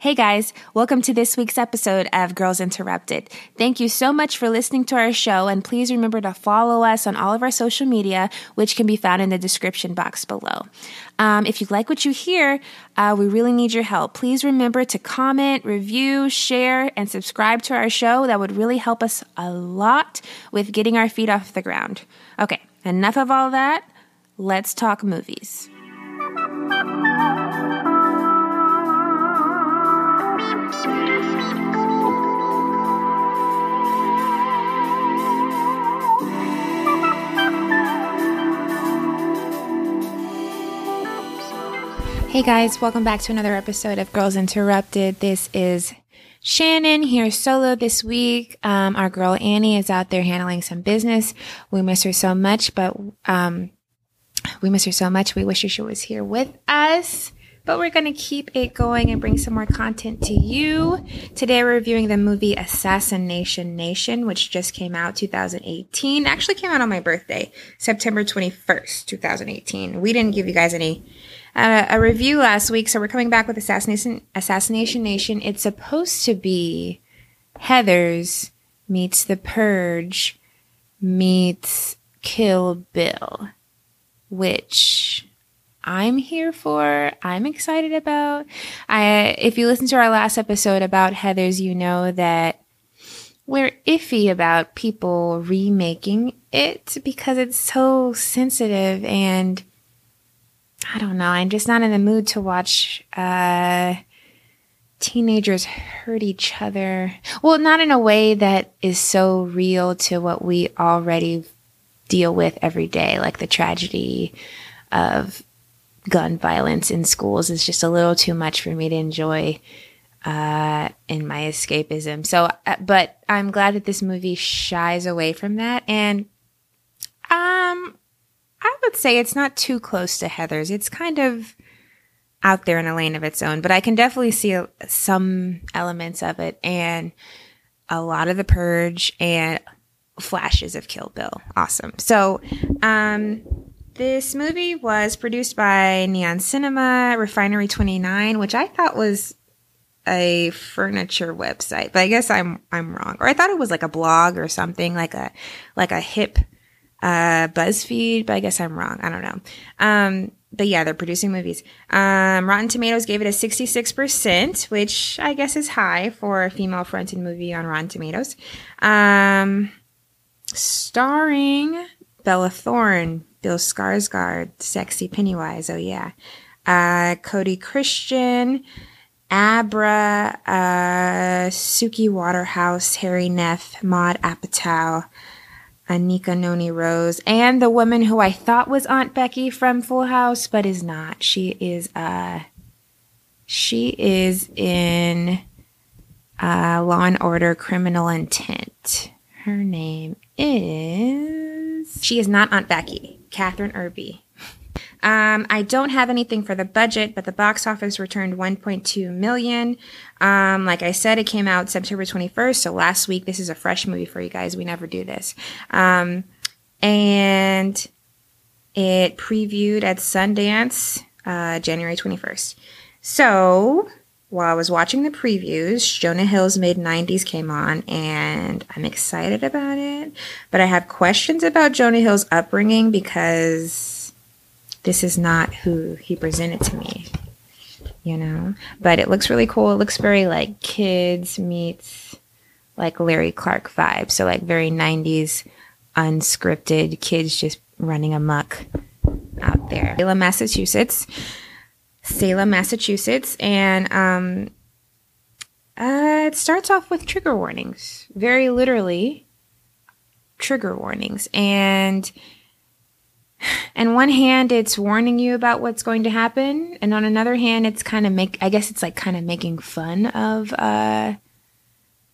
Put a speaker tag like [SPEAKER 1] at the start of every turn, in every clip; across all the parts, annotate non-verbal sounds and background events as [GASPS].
[SPEAKER 1] Hey guys, welcome to this week's episode of Girls Interrupted. Thank you so much for listening to our show, and please remember to follow us on all of our social media, which can be found in the description box below. Um, if you like what you hear, uh, we really need your help. Please remember to comment, review, share, and subscribe to our show. That would really help us a lot with getting our feet off the ground. Okay, enough of all that. Let's talk movies. Hey guys, welcome back to another episode of Girls Interrupted. This is Shannon here solo this week. Um, our girl Annie is out there handling some business. We miss her so much, but um, we miss her so much. We wish she was here with us. But we're going to keep it going and bring some more content to you. Today we're reviewing the movie Assassination Nation, which just came out 2018. Actually came out on my birthday, September 21st, 2018. We didn't give you guys any uh, a review last week, so we're coming back with Assassination Assassination Nation. It's supposed to be Heathers meets The Purge meets Kill Bill, which I'm here for. I'm excited about. I if you listen to our last episode about Heathers, you know that we're iffy about people remaking it because it's so sensitive and I don't know. I'm just not in the mood to watch uh, teenagers hurt each other. Well, not in a way that is so real to what we already deal with every day, like the tragedy of gun violence in schools is just a little too much for me to enjoy uh, in my escapism. So, uh, but I'm glad that this movie shies away from that. And um, I would say it's not too close to Heathers. It's kind of out there in a lane of its own, but I can definitely see some elements of it and a lot of the purge and flashes of Kill Bill. Awesome. So, um, this movie was produced by Neon Cinema, Refinery 29, which I thought was a furniture website, but I guess I'm I'm wrong. Or I thought it was like a blog or something, like a like a hip uh, BuzzFeed, but I guess I'm wrong. I don't know. Um, but yeah, they're producing movies. Um, Rotten Tomatoes gave it a 66%, which I guess is high for a female fronted movie on Rotten Tomatoes. Um, starring Bella Thorne, Bill Skarsgård, sexy Pennywise. Oh yeah. Uh, Cody Christian, Abra, uh, Suki Waterhouse, Hari Nef, Maud Apatow, Anika Noni Rose, and the woman who I thought was Aunt Becky from Full House, but is not. She is uh she is in uh, Law and Order Criminal Intent. Her name is she is not Aunt Becky, Kathryn Erbe. Um, I don't have anything for the budget, but the box office returned 1.2 million. Um, like I said, it came out September 21st, so last week. This is a fresh movie for you guys. We never do this. Um, and it previewed at Sundance uh, January 21st. So while I was watching the previews, Jonah Hill's Mid 90s came on, and I'm excited about it. But I have questions about Jonah Hill's upbringing because this is not who he presented to me, you know? But it looks really cool. It looks very like kids meets like Larry Clark vibe. So, like, very 90s unscripted kids just running amok out there. Salem, Massachusetts. Salem, Massachusetts. And um, uh, it starts off with trigger warnings, very literally, trigger warnings. And and one hand it's warning you about what's going to happen and on another hand it's kind of make i guess it's like kind of making fun of uh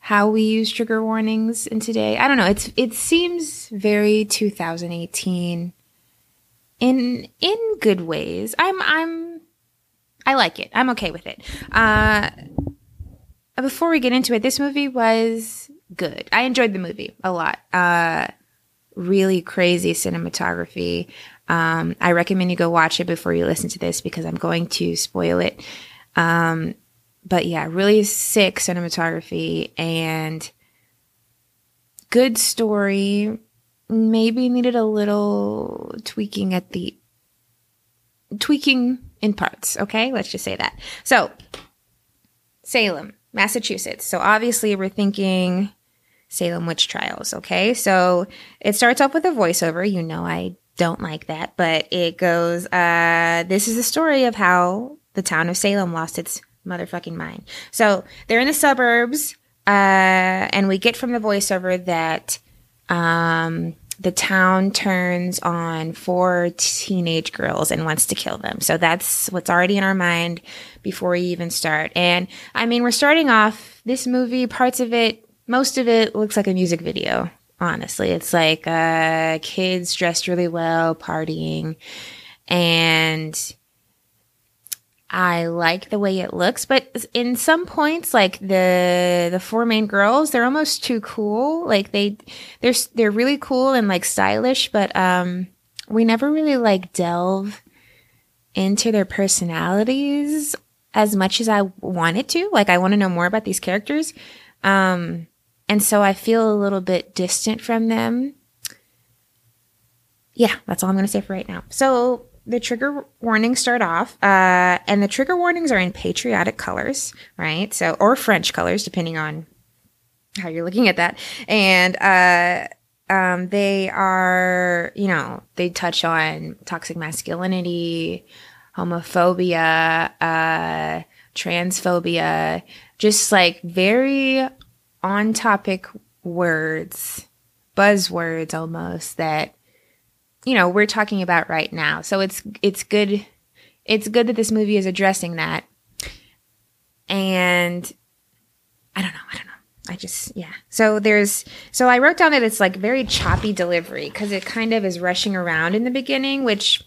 [SPEAKER 1] how we use trigger warnings in today. I don't know it's it seems very 2018 in in good ways. I'm i'm i like it. I'm okay with it. Uh before we get into it this movie was good. I enjoyed the movie a lot. Uh really crazy cinematography. Um, I recommend you go watch it before you listen to this because I'm going to spoil it. Um, but yeah, really sick cinematography and good story. Maybe needed a little tweaking at the tweaking in parts. Okay, let's just say that. So, Salem, Massachusetts. So obviously we're thinking Salem witch trials. Okay. So it starts off with a voiceover. You know, I don't like that, but it goes, uh, this is the story of how the town of Salem lost its motherfucking mind. So they're in the suburbs, uh, and we get from the voiceover that, um, the town turns on four teenage girls and wants to kill them. So that's what's already in our mind before we even start. And I mean, we're starting off this movie, parts of it most of it looks like a music video, honestly. It's like uh, kids dressed really well, partying. And I like the way it looks, but in some points, like the the four main girls, they're almost too cool. Like they they're they're really cool and like stylish, but um, we never really like delve into their personalities as much as I wanted to. Like I want to know more about these characters. Um, and so I feel a little bit distant from them. Yeah, that's all I'm going to say for right now. So the trigger warnings start off, uh, and the trigger warnings are in patriotic colors, right? So, or French colors, depending on how you're looking at that. And, uh, um, they are, you know, they touch on toxic masculinity, homophobia, uh, transphobia, just like very on topic words, buzzwords almost that you know we're talking about right now. So it's it's good it's good that this movie is addressing that. And I don't know, I don't know. I just yeah. So there's so I wrote down that it's like very choppy delivery because it kind of is rushing around in the beginning, which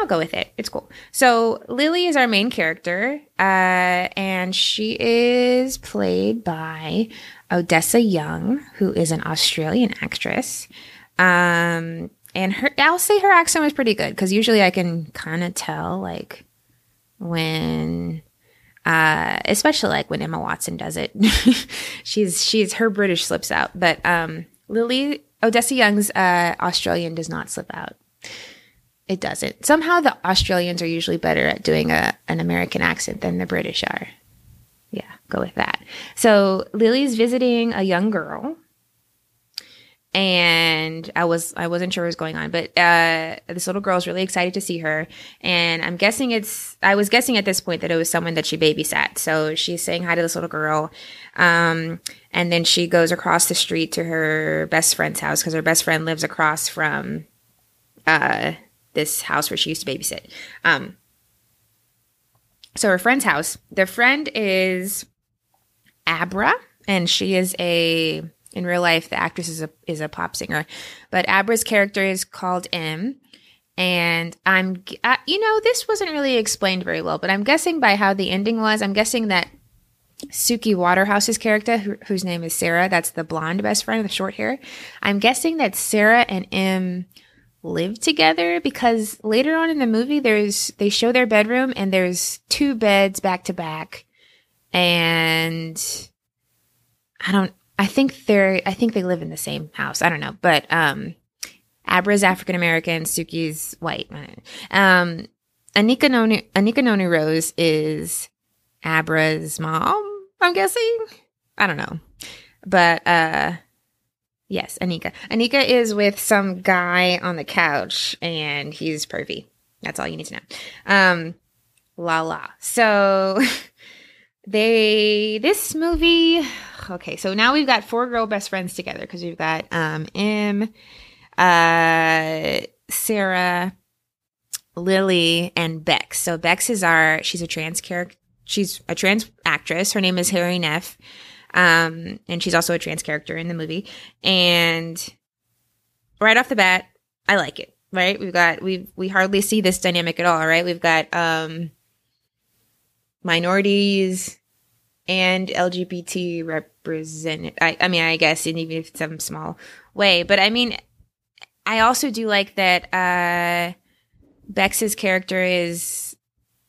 [SPEAKER 1] I'll go with it. It's cool. So Lily is our main character, uh, and she is played by Odessa Young, who is an Australian actress. Um, and her, I'll say her accent was pretty good because usually I can kind of tell, like, when, uh, especially like when Emma Watson does it. [LAUGHS] she's, she's, her British slips out, but, um, Lily, Odessa Young's, uh, Australian does not slip out. It doesn't. Somehow the Australians are usually better at doing a, an American accent than the British are. Yeah, go with that. So Lily's visiting a young girl. And I was I wasn't sure what was going on, but uh, this little girl is really excited to see her, and I'm guessing it's I was guessing at this point that it was someone that she babysat. So she's saying hi to this little girl, um, and then she goes across the street to her best friend's house because her best friend lives across from uh, this house where she used to babysit. Um, so her friend's house. Their friend is Abra, and she is a in real life the actress is a is a pop singer, but Abra's character is called M. And I'm, uh, you know, this wasn't really explained very well, but I'm guessing by how the ending was, I'm guessing that Suki Waterhouse's character, wh- whose name is Sarah, that's the blonde best friend with short hair. I'm guessing that Sarah and M live together because later on in the movie there's they show their bedroom and there's two beds back to back and I don't I think they're I think they live in the same house. I don't know, but um Abra's African American, Suki's white. Um Anika Noni Anika Noni Rose is Abra's mom, I'm guessing. I don't know. But uh Yes, Anika. Anika is with some guy on the couch and he's pervy. That's all you need to know. Um, la la. So [LAUGHS] they, this movie, okay, so now we've got four girl best friends together because we've got, um, M, uh, Sarah, Lily, and Bex. So Bex is our she's a trans character. She's a trans actress. Her name is Hari Nef. Um, and she's also a trans character in the movie. And right off the bat, I like it. Right? We've got we we hardly see this dynamic at all, right? We've got um minorities and LGBT represented. I, I mean, I guess, and even if it's some small way, but I mean, I also do like that uh, Bex's character is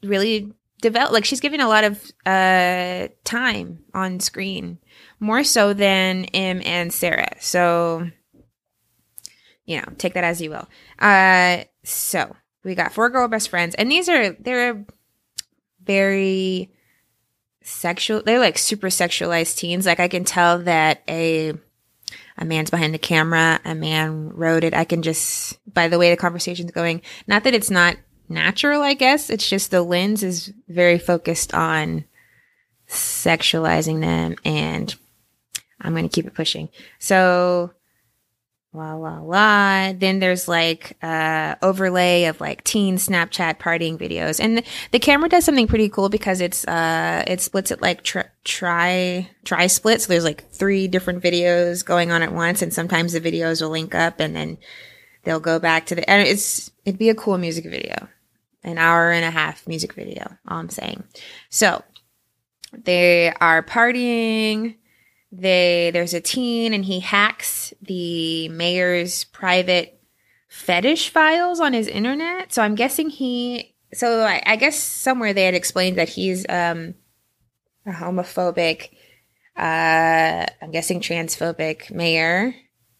[SPEAKER 1] really Like she's given a lot of uh, time on screen, more so than Em and Sarah. So, you know, take that as you will. Uh, so we got four girl best friends, and these are they're very sexual. They're like super sexualized teens. Like I can tell that a a man's behind the camera, a man wrote it. I can just, by the way the conversation's going, not that it's not natural, I guess. It's just the lens is very focused on sexualizing them and I'm going to keep it pushing. So la la la. Then there's like uh overlay of like teen Snapchat partying videos, and the, the camera does something pretty cool because it's uh it splits it like tri tri tri split. So there's like three different videos going on at once, and sometimes the videos will link up, and then they'll go back to the and it's it'd be a cool music video, an hour and a half music video. All I'm saying. So they are partying they there's a teen and he hacks the mayor's private fetish files on his internet. So I'm guessing he so I, I guess somewhere they had explained that he's um a homophobic uh I'm guessing transphobic mayor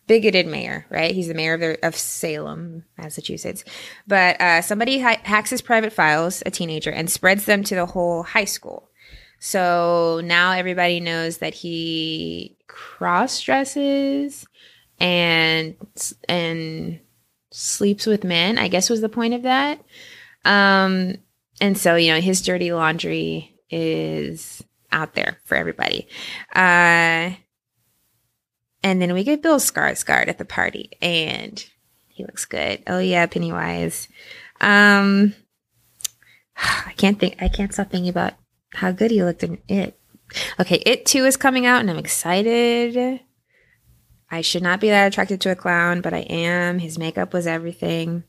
[SPEAKER 1] bigoted mayor, right? He's the mayor of, the, of Salem, Massachusetts. But uh, somebody ha- hacks his private files, a teenager, and spreads them to the whole high school. So now everybody knows that he cross dresses and and sleeps with men. I guess was the point of that. Um, and so you know his dirty laundry is out there for everybody. Uh, and then we get Bill Skarsgård at the party, and he looks good. Oh yeah, Pennywise. Um, [SIGHS] I can't think. I can't stop thinking about how good he looked in it. Okay, it too is coming out and I'm excited. I should not be that attracted to a clown, but I am. His makeup was everything.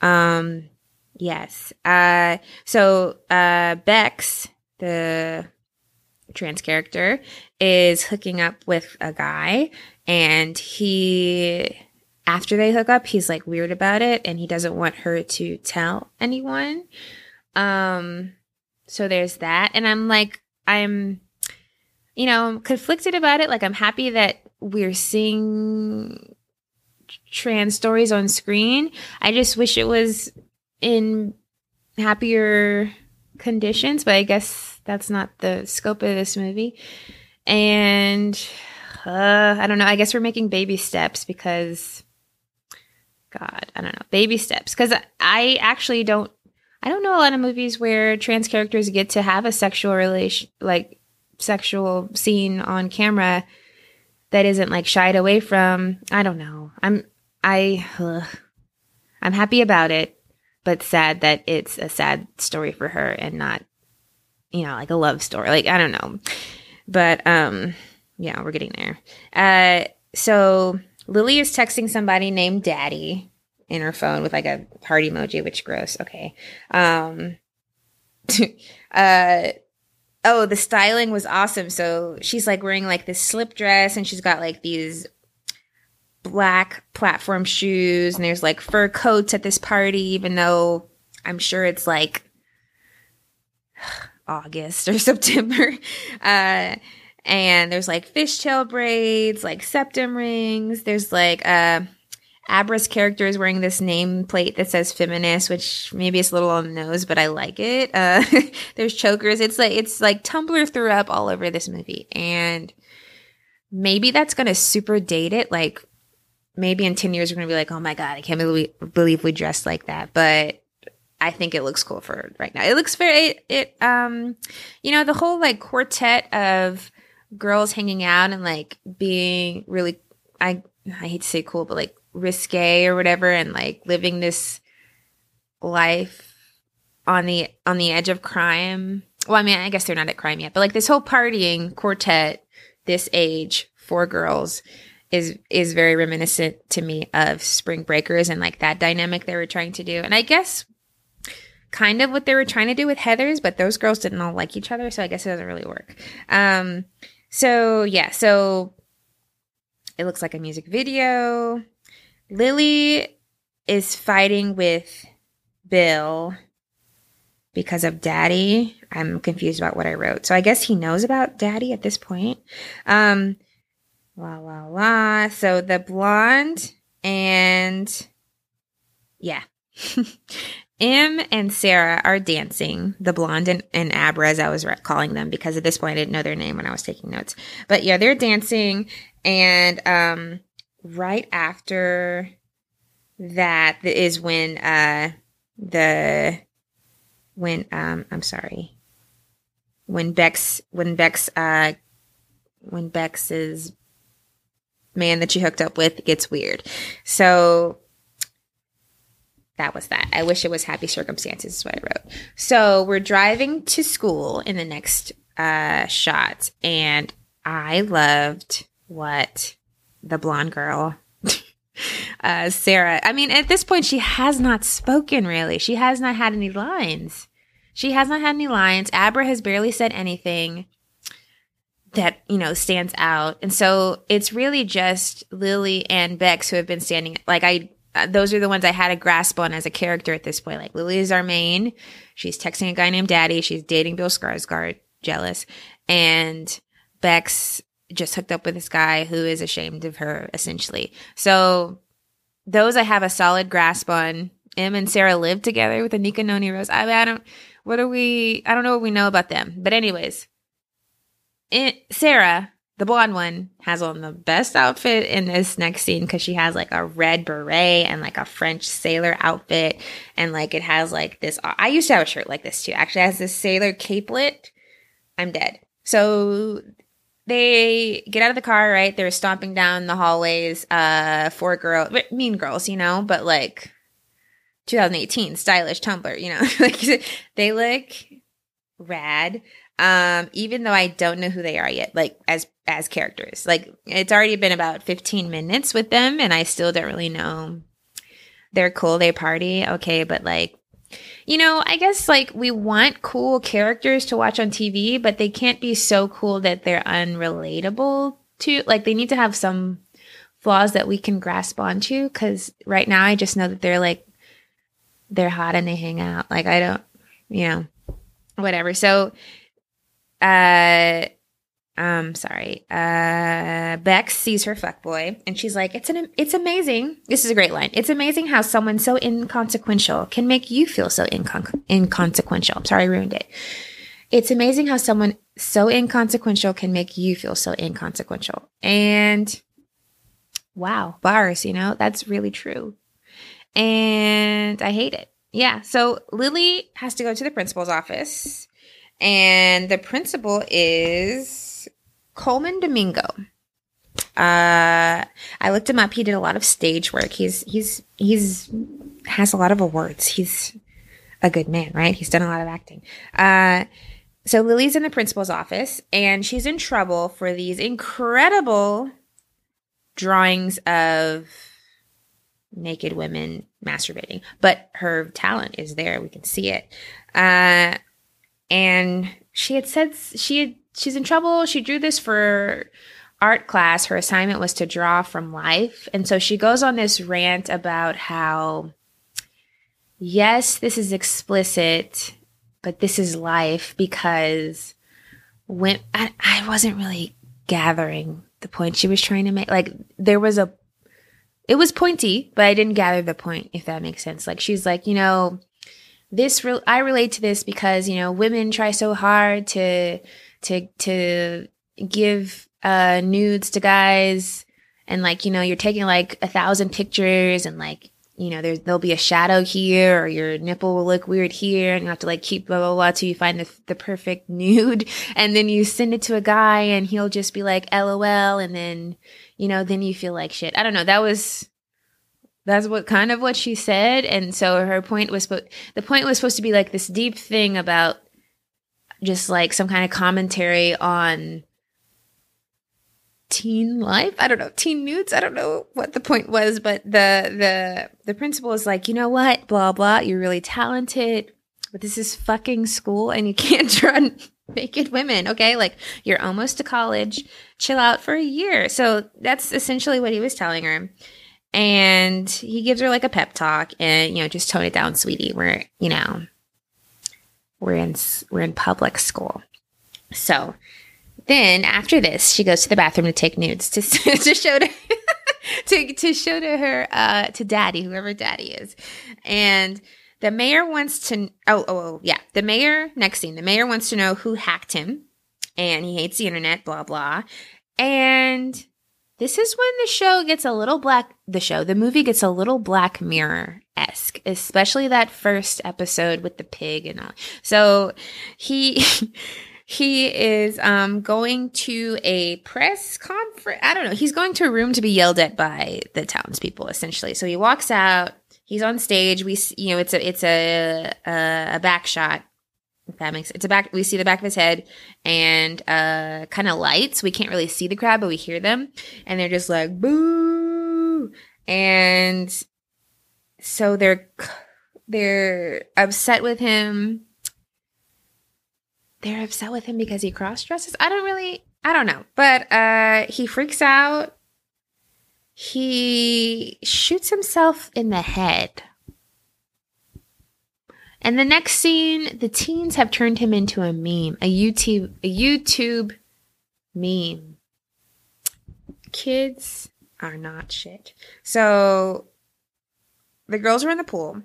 [SPEAKER 1] Um yes. Uh so uh Bex, the trans character, is hooking up with a guy and he after they hook up, he's like weird about it and he doesn't want her to tell anyone. Um so there's that. And I'm like, I'm, you know, I'm conflicted about it. Like, I'm happy that we're seeing trans stories on screen. I just wish it was in happier conditions, but I guess that's not the scope of this movie. And uh, I don't know. I guess we're making baby steps because, God, I don't know. Baby steps. Because I actually don't I don't know a lot of movies where trans characters get to have a sexual relation, like sexual scene on camera that isn't like shied away from. I don't know. I'm I ugh. I'm happy about it, but sad that it's a sad story for her and not you know, like a love story. Like I don't know. But um yeah, we're getting there. Uh so Lily is texting somebody named Daddy in her phone with like a heart emoji, which gross. Okay. Um, [LAUGHS] uh, oh, the styling was awesome. So she's like wearing like this slip dress and she's got like these black platform shoes and there's like fur coats at this party, even though I'm sure it's like [SIGHS] August or [LAUGHS] September. Uh, and there's like fishtail braids, like septum rings. There's like, uh, Abra's character is wearing this nameplate that says feminist, which maybe it's a little on the nose, but I like it. Uh, [LAUGHS] there's chokers. It's like, it's like Tumblr threw up all over this movie. And maybe that's to super date it. Like maybe in 10 years, we're to be like, oh my God, I can't believe, believe we dressed like that. But I think it looks cool for right now. It looks very, it, it um, you know, the whole like quartet of girls hanging out and like being really, I, I hate to say cool, but like risque or whatever and like living this life on the on the edge of crime. Well, I mean, I guess they're not at crime yet, but like this whole partying quartet this age, four girls is is very reminiscent to me of Spring Breakers and like that dynamic they were trying to do. And I guess kind of what they were trying to do with Heathers, but those girls didn't all like each other, so I guess it doesn't really work. Um so yeah, so it looks like a music video. Lily is fighting with Bill because of daddy. I'm confused about what I wrote. So I guess he knows about daddy at this point. Um, la la la. So the blonde and yeah. [LAUGHS] Em and Sarah are dancing, the blonde and, and Abra, as I was calling them, because at this point I didn't know their name when I was taking notes. But yeah, they're dancing. And um, right after that is when uh, the when um I'm sorry. When Bex when Bex uh when Bex's man that she hooked up with gets weird. So that was that. I wish it was happy circumstances is what I wrote. So we're driving to school in the next uh shot and I loved what the blonde girl [LAUGHS] uh, Sarah. I mean, at this point, she has not spoken really. She has not had any lines. She has not had any lines. Abra has barely said anything that, you know, stands out. And so it's really just Lily and Bex who have been standing. Like, I, uh, those are the ones I had a grasp on as a character at this point. Like, Lily is our main. She's texting a guy named Daddy. She's dating Bill Skarsgård, jealous. And Bex just hooked up with this guy who is ashamed of her, essentially. So those I have a solid grasp on. Em and Sarah live together with Anika Noni Rose. I, I don't, what do we, I don't know what we know about them. But anyways, it, Sarah, the blonde one, has on the best outfit in this next scene because she has like a red beret and like a French sailor outfit. And like it has like this, I used to have a shirt like this too. Actually, has this sailor capelet. I'm dead. So they get out of the car, right? They're stomping down the hallways, uh, four girls, mean girls, you know, but like 2018 stylish Tumblr, you know, [LAUGHS] like they look rad. Um, even though I don't know who they are yet, like as, as characters, like it's already been about 15 minutes with them and I still don't really know. They're cool. They party. Okay. But like you know, I guess like we want cool characters to watch on TV, but they can't be so cool that they're unrelatable to. Like they need to have some flaws that we can grasp onto. Cause right now I just know that they're like, they're hot and they hang out. Like I don't, you know, whatever. So, uh, um sorry. Uh bex sees her fuckboy and she's like it's an it's amazing. This is a great line. It's amazing how someone so inconsequential can make you feel so incon- inconsequential. I'm sorry i ruined it. It's amazing how someone so inconsequential can make you feel so inconsequential. And wow bars you know? That's really true. And i hate it. Yeah so lily has to go to the principal's office and the principal is Colman Domingo. Uh, I looked him up. He did a lot of stage work. He's he's he's has a lot of awards. He's a good man, right? He's done a lot of acting. Uh, so Lily's in the principal's office, and she's in trouble for these incredible drawings of naked women masturbating. But her talent is there; we can see it. Uh, and she had said she had she's in trouble. She drew this for art class. Her assignment was to draw from life. And so she goes on this rant about how, yes, this is explicit, but this is life because when I, I wasn't really gathering the point she was trying to make. Like there was a, it was pointy, but I didn't gather the point, if that makes sense. Like she's like, you know, this, re- I relate to this because, you know, women try so hard to, to to give uh nudes to guys. And like you know you're taking like a thousand pictures and like you know there's there'll be a shadow here or your nipple will look weird here and you have to like keep blah blah blah till you find the, the perfect nude. [LAUGHS] And then you send it to a guy and he'll just be like lol and then you know then you feel like shit. I don't know. That was That's what kind of what she said. And so her point was, the point was supposed to be like this deep thing about just like some kind of commentary on teen life. I don't know, teen nudes. I don't know what the point was, but the the the principal is like, you know what, blah blah. You're really talented, but this is fucking school, and you [LAUGHS] can't draw naked women. Okay, like you're almost to college. Chill out for a year. So that's essentially what he was telling her. And he gives her like a pep talk, and you know, just tone it down, sweetie. We're you know, we're in we're in public school. So then after this, she goes to the bathroom to take nudes to, [LAUGHS] to show to, to, to show to her, uh, to daddy, whoever daddy is. And the mayor wants to, oh, oh, oh, yeah. The mayor, next scene, the mayor wants to know who hacked him and he hates the internet, blah, blah. And this is when the show gets a little black, the show, the movie gets a little Black Mirror esque, especially that first episode with the pig and all. So he, [LAUGHS] he is um, going to a press conference. I don't know. He's going to a room to be yelled at by the townspeople, essentially. So he walks out. He's on stage. We, you know, it's a it's a a, a back shot. That makes it's a back. We see the back of his head and uh, kind of lights. We can't really see the crowd, but we hear them, and they're just like boo. And so they're they're upset with him they're upset with him because he cross dresses. I don't really, I don't know. But uh, he freaks out. He shoots himself in the head. And the next scene, the teens have turned him into a meme, a YouTube, a YouTube meme. Kids are not shit. So the girls are in the pool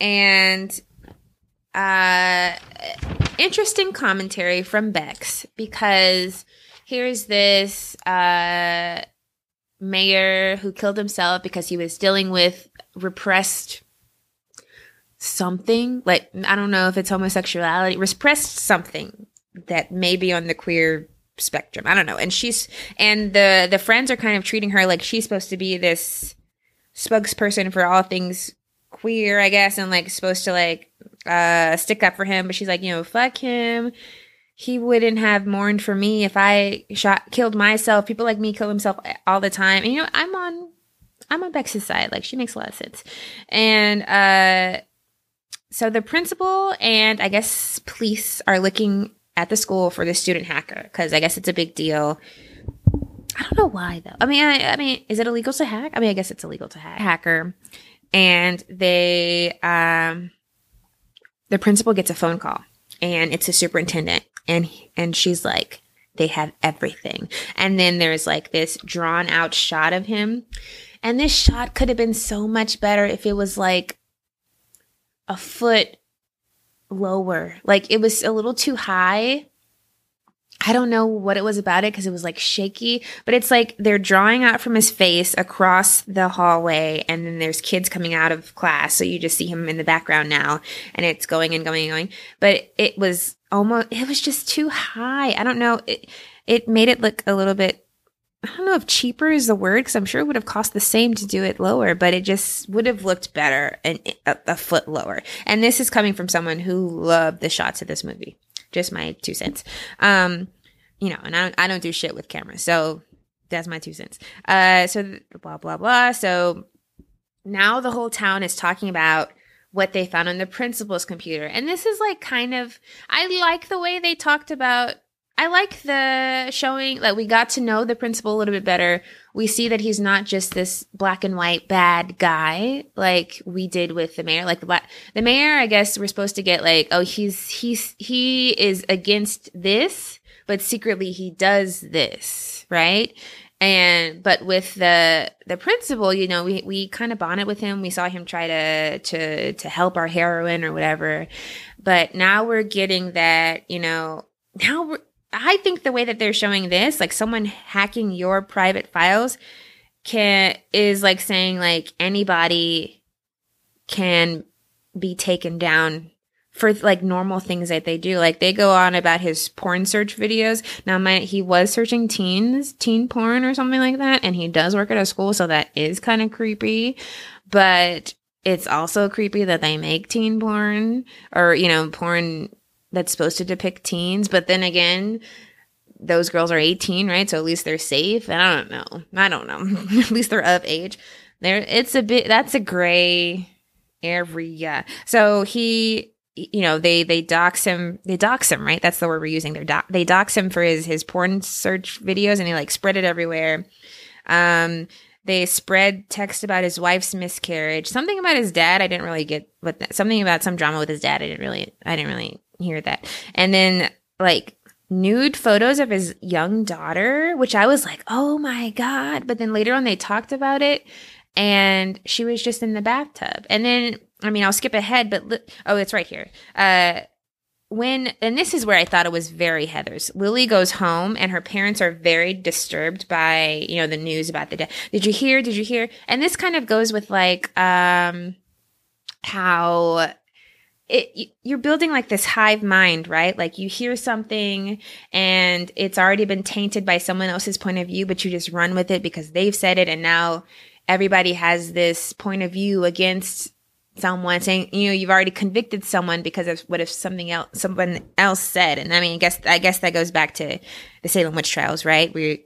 [SPEAKER 1] and uh, interesting commentary from Bex because here's this uh, mayor who killed himself because he was dealing with repressed something like I don't know if it's homosexuality, repressed something that may be on the queer spectrum. I don't know. And she's and the the friends are kind of treating her like she's supposed to be this spokesperson for all things queer, I guess, and like supposed to like uh, stick up for him, but she's like, you know, fuck him. He wouldn't have mourned for me if I shot, killed myself. People like me kill themselves all the time. And you know, I'm on, I'm on Bex's side. Like she makes a lot of sense. And, uh, so the principal and I guess police are looking at the school for the student hacker because I guess it's a big deal. I don't know why though. I mean, I, I, mean, is it illegal to hack? I mean, I guess it's illegal to hack. Hacker, and they um the principal gets a phone call and it's a superintendent and and she's like they have everything and then there's like this drawn out shot of him and this shot could have been so much better if it was like a foot lower like it was a little too high I don't know what it was about it because it was like shaky, but it's like they're drawing out from his face across the hallway, and then there's kids coming out of class. So you just see him in the background now, and it's going and going and going. But it was almost, it was just too high. I don't know. It, it made it look a little bit, I don't know if cheaper is the word because I'm sure it would have cost the same to do it lower, but it just would have looked better and a, a foot lower. And this is coming from someone who loved the shots of this movie just my two cents. Um, you know, and I don't, I don't do shit with cameras. So that's my two cents. Uh, so blah, blah, blah. So now the whole town is talking about what they found on the principal's computer. And this is like kind of, I like the way they talked about I like the showing like we got to know the principal a little bit better. We see that he's not just this black and white bad guy like we did with the mayor. Like the black, the mayor, I guess we're supposed to get like, oh, he's he's he is against this, but secretly he does this, right? And but with the the principal, you know, we we kind of bonded with him. We saw him try to to to help our heroine or whatever. But now we're getting that, you know, now we're I think the way that they're showing this, like someone hacking your private files can is like saying like anybody can be taken down for like normal things that they do. Like they go on about his porn search videos. Now, my, he was searching teens, teen porn or something like that. And he does work at a school. So that is kind of creepy, but it's also creepy that they make teen porn or, you know, porn that's supposed to depict teens. But then again, those girls are 18, right? So at least they're safe. And I don't know. I don't know. [LAUGHS] at least they're of age. There, it's a bit, that's a gray area. So he, you know, they, they dox him, they dox him, right? That's the word we're using. They're they dox him for his, his porn search videos and they like spread it everywhere. Um, they spread text about his wife's miscarriage, something about his dad. I didn't really get what, something about some drama with his dad. I didn't really, I didn't really hear that. And then like nude photos of his young daughter, which I was like, oh my God. But then later on, they talked about it and she was just in the bathtub. And then, I mean, I'll skip ahead, but li- oh, it's right here. Uh, when, and this is where I thought it was very Heathers. Lily goes home and her parents are very disturbed by, you know, the news about the death. Did you hear? Did you hear? And this kind of goes with like, um, how it, you're building like this hive mind, right? Like you hear something and it's already been tainted by someone else's point of view, but you just run with it because they've said it. And now everybody has this point of view against someone saying, you know, you've already convicted someone because of what if something else, someone else said. And I mean, I guess, I guess that goes back to the Salem witch trials, right? We,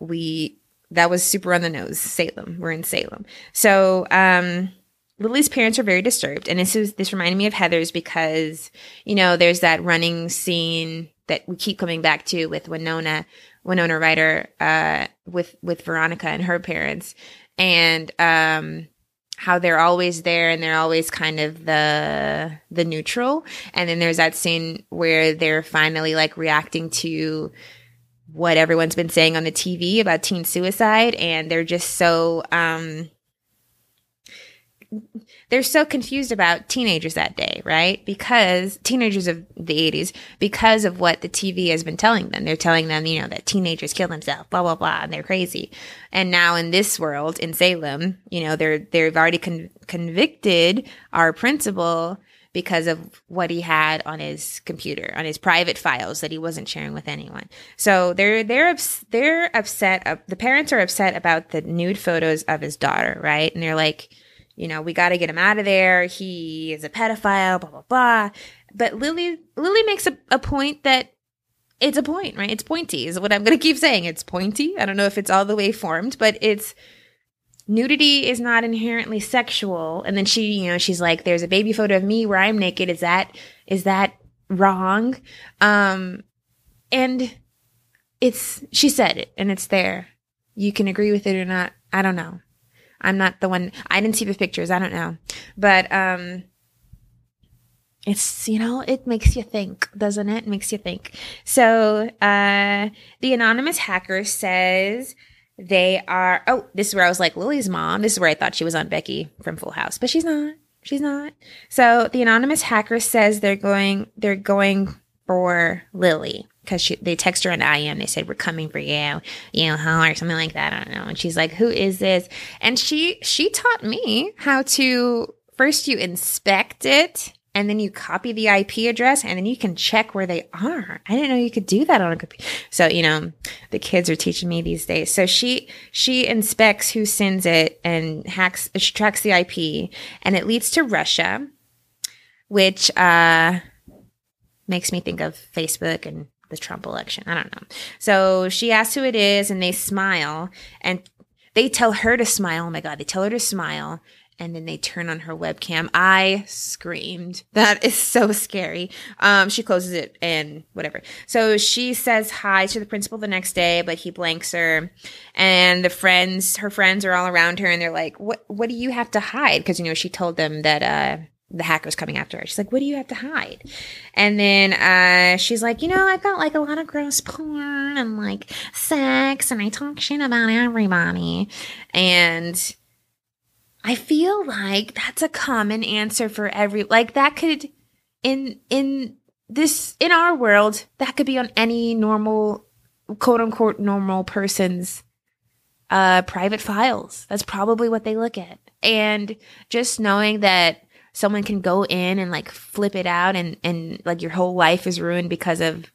[SPEAKER 1] we, that was super on the nose, Salem. We're in Salem. So, um, Lily's parents are very disturbed. And this is, this reminded me of Heathers because, you know, there's that running scene that we keep coming back to with Winona, Winona Ryder, uh, with, with Veronica and her parents and, um, how they're always there and they're always kind of the the neutral and then there's that scene where they're finally like reacting to what everyone's been saying on the TV about teen suicide and they're just so um they're so confused about teenagers that day, right? Because teenagers of the 80s, because of what the TV has been telling them. They're telling them, you know, that teenagers kill themselves, blah, blah, blah, and they're crazy. And now in this world, in Salem, you know, they're, they've already con- convicted our principal because of what he had on his computer, on his private files that he wasn't sharing with anyone. So they're they're they're upset. Uh, the parents are upset about the nude photos of his daughter, right? And they're like, you know, we got to get him out of there. He is a pedophile, blah, blah, blah. But Lily, Lily makes a, a point that it's a point, right? It's pointy is what I'm going to keep saying. It's pointy. I don't know if it's all the way formed, but it's nudity is not inherently sexual. And then she, you know, she's like, there's a baby photo of me where I'm naked. Is that, is that wrong? Um, and it's, she said it and it's there. You can agree with it or not. I don't know. I'm not the one. I didn't see the pictures. I don't know, but um, it's you know it makes you think, doesn't it? it makes you think. So uh, the anonymous hacker says they are. Oh, this is where I was like Lily's mom. This is where I thought she was Aunt Becky from Full House, but she's not. She's not. So the anonymous hacker says they're going. They're going for Lily because they text her on IM. They said, we're coming for you, you know, or something like that. I don't know. And she's like, who is this? And she, she taught me how to first you inspect it and then you copy the IP address and then you can check where they are. I didn't know you could do that on a computer. So, you know, the kids are teaching me these days. So she, she inspects who sends it and hacks, she tracks the IP and it leads to Russia, which, uh, makes me think of Facebook and the Trump election. I don't know. So she asks who it is and they smile and they tell her to smile. Oh my God. They tell her to smile and then they turn on her webcam. I screamed. [LAUGHS] That is so scary. Um, she closes it and whatever. So she says hi to the principal the next day, but he blanks her. And the friends, her friends are all around her and they're like, what, what do you have to hide? Cause you know, she told them that, uh, the hacker's coming after her. She's like, what do you have to hide? And then, uh, she's like, you know, I've got like a lot of gross porn and like sex and I talk shit about everybody. And I feel like that's a common answer for every, like that could, in, in this, in our world, that could be on any normal, quote unquote, normal person's, uh, private files. That's probably what they look at. And just knowing that someone can go in and like flip it out and and like your whole life is ruined because of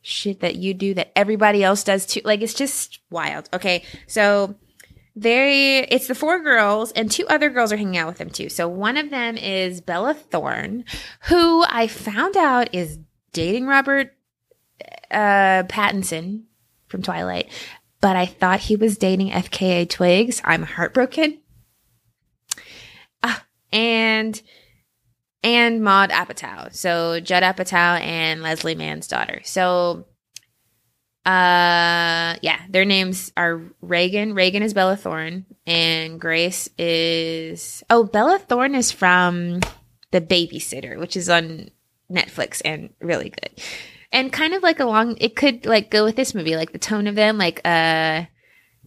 [SPEAKER 1] shit that you do that everybody else does too. Like it's just wild. Okay. So they it's the four girls and two other girls are hanging out with them too. So one of them is Bella Thorne, who I found out is dating Robert uh Pattinson from Twilight, but I thought he was dating FKA Twigs. I'm heartbroken. And and Maud Apatow. So Judd Apatow and Leslie Mann's daughter. So uh yeah, their names are Reagan. Reagan is Bella Thorne and Grace is Oh, Bella Thorne is from The Babysitter, which is on Netflix and really good. And kind of like along it could like go with this movie, like the tone of them, like uh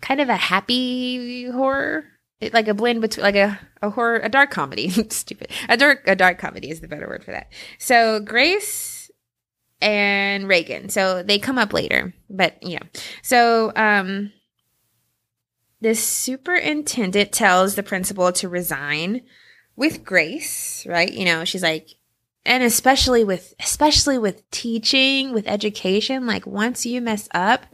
[SPEAKER 1] kind of a happy horror it, like a blend between like a, a horror a dark comedy. [LAUGHS] Stupid. A dark a dark comedy is the better word for that. So grace and reagan. So they come up later but yeah so um the superintendent tells the principal to resign with grace right? You know she's like and especially with especially with teaching with education like once you mess up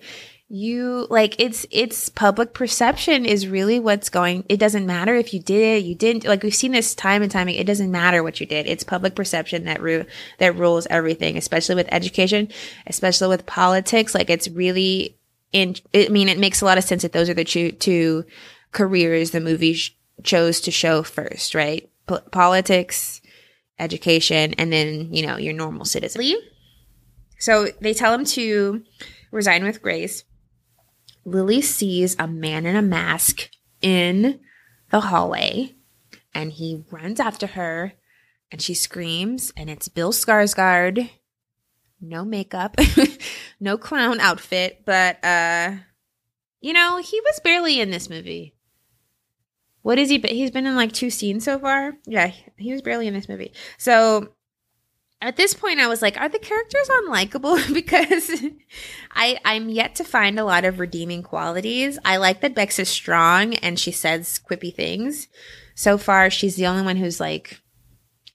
[SPEAKER 1] you like it's it's public perception is really what's going it doesn't matter if you did it you didn't like we've seen this time and time again, it doesn't matter what you did. It's public perception that ru- that rules everything especially with education especially with politics. Like it's really in i mean it makes a lot of sense that those are the two, two careers the movie sh- chose to show first right? P- politics education and then you know your normal citizen so they tell him to resign with grace Lily sees a man in a mask in the hallway and he runs after her and she screams and it's Bill Skarsgård. No makeup, [LAUGHS] no clown outfit, but uh you know, he was barely in this movie. What is But he? He's been in like two scenes so far. Yeah, he was barely in this movie. So at this point I was like, are the characters unlikable? [LAUGHS] because I I'm yet to find a lot of redeeming qualities. I like that Bex is strong and she says quippy things. So far, she's the only one who's like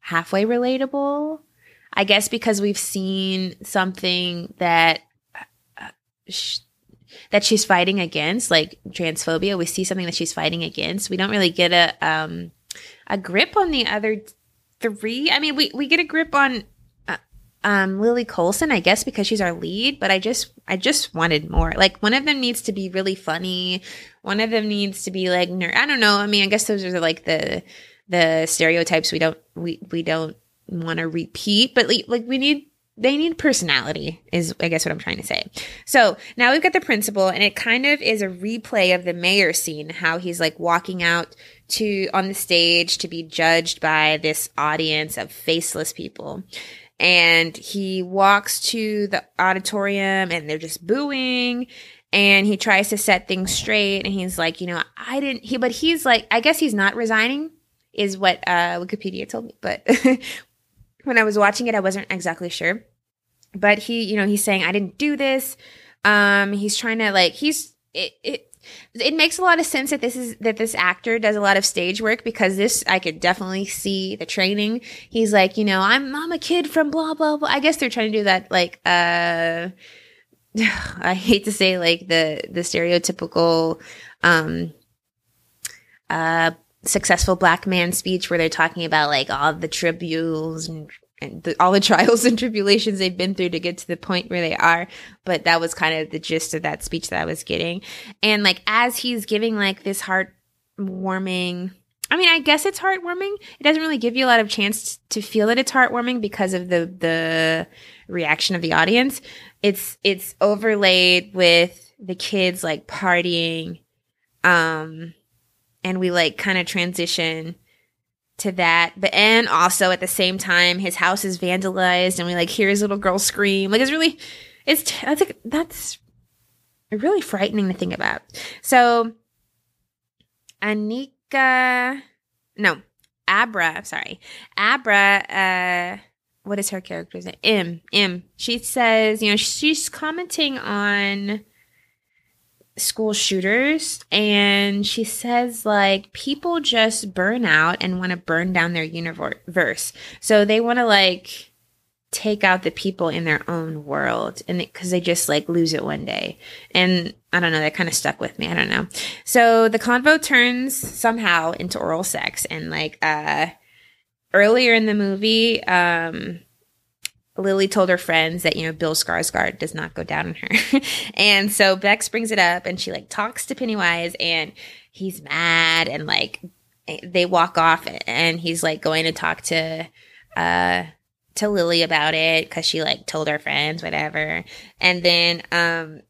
[SPEAKER 1] halfway relatable. I guess because we've seen something that uh, sh- that she's fighting against, like transphobia. We see something that she's fighting against. We don't really get a um a grip on the other three. I mean, we we get a grip on um, Lily Colson, I guess because she's our lead, but I just I just wanted more. Like one of them needs to be really funny. One of them needs to be like nerd. I don't know. I mean, I guess those are like the the stereotypes we don't we we don't want to repeat, but like, like we need they need personality is I guess what I'm trying to say. So now we've got the principal and it kind of is a replay of the mayor scene, how he's like walking out to on the stage to be judged by this audience of faceless people and he walks to the auditorium and they're just booing. And he tries to set things straight and he's like you know i didn't he but he's like i guess he's not resigning is what uh wikipedia told me but [LAUGHS] when i was watching it i wasn't exactly sure. But he you know he's saying i didn't do this. Um he's trying to like he's it, it it makes a lot of sense that this is that this actor does a lot of stage work because this I could definitely see the training. He's like, you know, I'm I'm a kid from blah blah blah. I guess they're trying to do that like uh [SIGHS] I hate to say like the the stereotypical um uh successful black man speech where they're talking about like all the tributes and and the, all the [LAUGHS] trials and tribulations they've been through to get to the point where they are. But that was kind of the gist of that speech that I was getting. And like, as he's giving like this heartwarming, I mean, I guess it's heartwarming. It doesn't really give you a lot of chance to feel that it's heartwarming because of the, the reaction of the audience. It's, it's overlaid with the kids like partying. Um, and we like kind of transition to that. But and also at the same time, his house is vandalized, and we like hear his little girl scream. Like it's really, it's I think that's really frightening to think about. So Anika, no, Abra. Sorry, Abra. Uh, what is her character's name? M. M. She says, you know, she's commenting on school shooters and she says like people just burn out and want to burn down their universe. So they want to like take out the people in their own world and because they just like lose it one day. And I don't know, that kind of stuck with me. I don't know. So the convo turns somehow into oral sex and like uh earlier in the movie um Lily told her friends that, you know, Bill Skarsgård does not go down on her. [LAUGHS] and so Bex brings it up and she like talks to Pennywise and he's mad and like they walk off and he's like going to talk to uh to Lily about it cuz she like told her friends whatever. And then um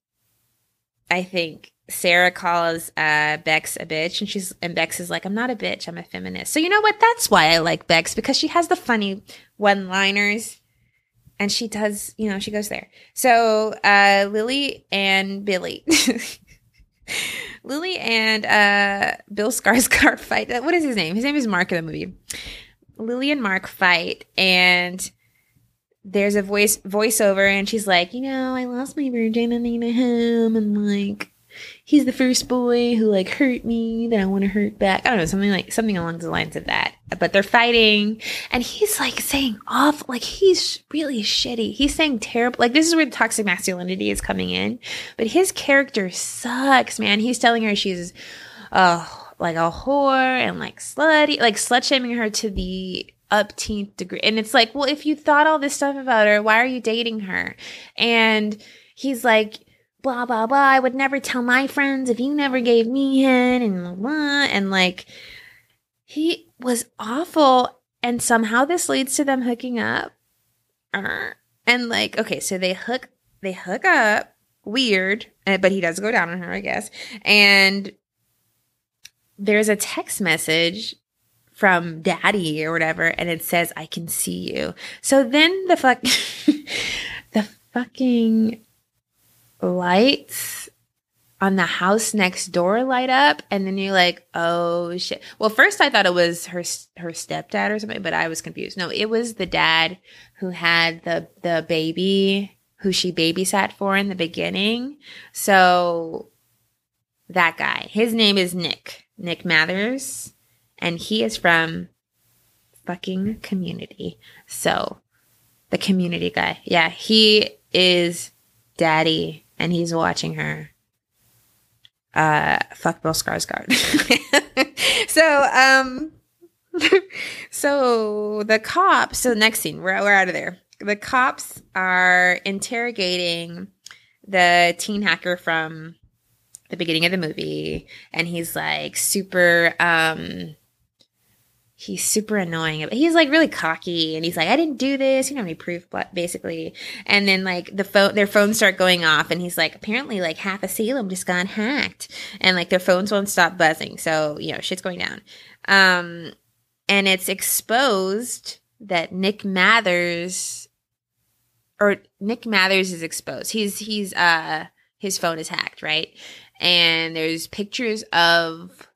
[SPEAKER 1] I think Sarah calls uh, Bex a bitch, and she's and Bex is like, "I'm not a bitch. I'm a feminist." So you know what? That's why I like Bex because she has the funny one-liners and she does, you know, she goes there. So uh, Lily and Billy, [LAUGHS] Lily and uh, Bill Skarsgård [LAUGHS] fight. What is his name? His name is Mark in the movie. Lily and Mark fight, and there's a voice voiceover, and she's like, you know, I lost my virginity to him, and like he's the first boy who like hurt me that I want to hurt back. I don't know, something like something along the lines of that. But they're fighting and he's like saying off like he's really shitty. He's saying terrible like this is where the toxic masculinity is coming in. But his character sucks, man. He's telling her she's oh like a whore and like slutty, like slut shaming her to the upteenth degree. And it's like, well, if you thought all this stuff about her, why are you dating her? And he's like, blah blah blah. I would never tell my friends if you never gave me head and blah, and like he was awful. And somehow this leads to them hooking up. And like, okay, so they hook they hook up. Weird, eh, but he does go down on her, I guess. And there's a text message from daddy or whatever, and it says, I can see you. So then the fuck, [LAUGHS] the fucking lights on the house next door light up and then you're like oh shit. Well first i thought it was her her stepdad or something but i was confused. No it was the dad who had the the baby who she babysat for in the beginning. So that guy. His name is nick nick mathers and he is from fucking community. So the community guy. Yeah he is daddy and he's watching her. Uh, fuck Bill Skarsgård. [LAUGHS] so, um, [LAUGHS] so the cops. So next scene, we're we're out of there. The cops are interrogating the teen hacker from the beginning of the movie, and he's like super um he's super annoying. He's like really cocky and he's like, I didn't do this. You have any proof, basically. And then like the phone, their phones start going off and he's like, apparently like half of Salem just got hacked and like their phones won't stop buzzing. So, you know, shit's going down. Um, and it's exposed that Nick Mathers or Nick Mathers is exposed. He's, he's, uh, his phone is hacked, right? And there's pictures of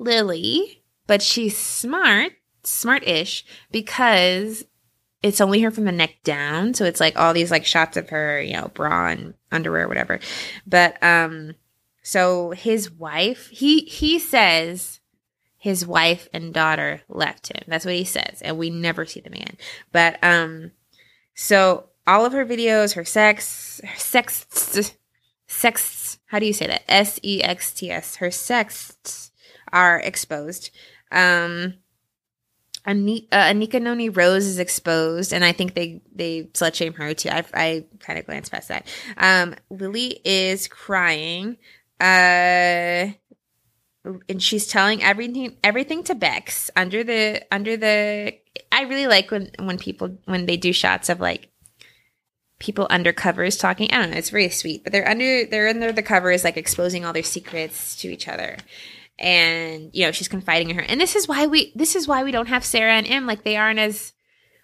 [SPEAKER 1] Lily but she's smart, smart-ish because it's only her from the neck down. So it's like all these like shots of her, you know, bra and underwear, whatever. But um, so his wife, he he says his wife and daughter left him. That's what he says, and we never see them again. But um, so all of her videos, her sex, her sex, sex. How do you say that? S E X T S. Her sexts are exposed. Um, Anika, uh, Anika Noni Rose is exposed, and I think they they slut shame her too. I, I kind of glanced past that. Um, Lily is crying, uh, and she's telling everything everything to Bex under the under the. I really like when when people when they do shots of like people under covers talking. I don't know. It's very sweet, but they're under they're under the covers like exposing all their secrets to each other and you know she's confiding in her. And this is why we this is why we don't have sarah and em like they aren't as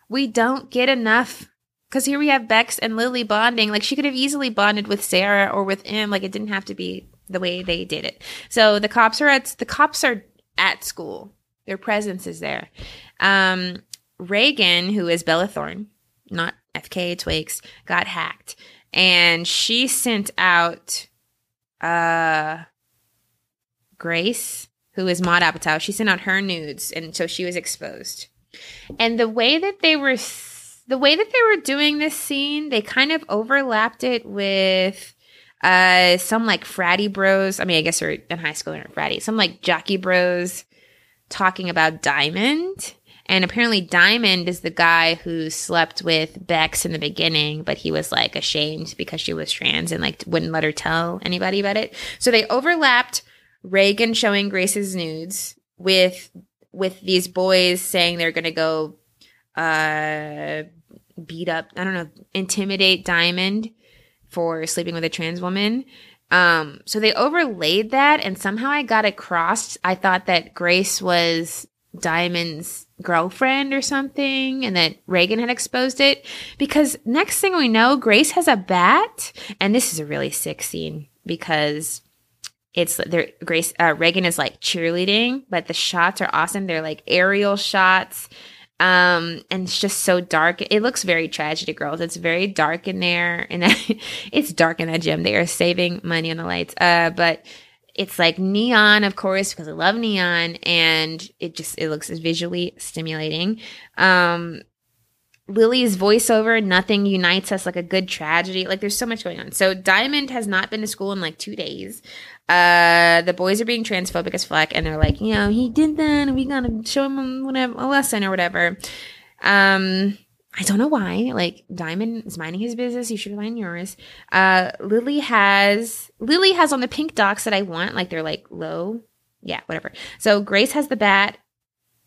[SPEAKER 1] we don't get enough. Because here we have bex and lily bonding. Like she could have easily bonded with sarah or with em like it didn't have to be the way they did it. So the cops are at the cops are at school. Their presence is there. Um reagan who is bella thorne not FKA twigs got hacked. And she sent out uh Grace, who is Maud Apatow, she sent out her nudes, and so she was exposed. And the way that they were, the way that they were doing this scene, they kind of overlapped it with uh some like fratty bros. I mean, I guess they're in high school, not fratty. Some like jockey bros talking about Diamond. And apparently, Diamond is the guy who slept with Bex in the beginning, but he was like ashamed because she was trans and like wouldn't let her tell anybody about it. So they overlapped Reagan showing Grace's nudes with with these boys saying they're gonna go uh beat up, I don't know, intimidate Diamond for sleeping with a trans woman. Um, so they overlaid that and somehow I got it crossed. I thought that Grace was Diamond's girlfriend or something and that Reagan had exposed it because next thing we know, Grace has a bat and this is a really sick scene because it's there Grace uh, Reagan is like cheerleading, but the shots are awesome. They're like aerial shots. Um, and it's just so dark. It looks very tragedy girls. It's very dark in there and [LAUGHS] it's dark in that gym. They are saving money on the lights. Uh, but it's like neon, of course, because I love neon and it just, it looks visually stimulating. Um, Lily's voiceover, nothing unites us like a good tragedy. Like there's so much going on. So Diamond has not been to school in like two days. Uh, the boys are being transphobic as fuck, and they're like, you know, he did that, and we gotta show him whatever a lesson or whatever. Um, I don't know why. Like Diamond is minding his business. You should mind yours. Uh, Lily has Lily has on the pink docs that I want. Like they're like low. Yeah, whatever. So Grace has the bat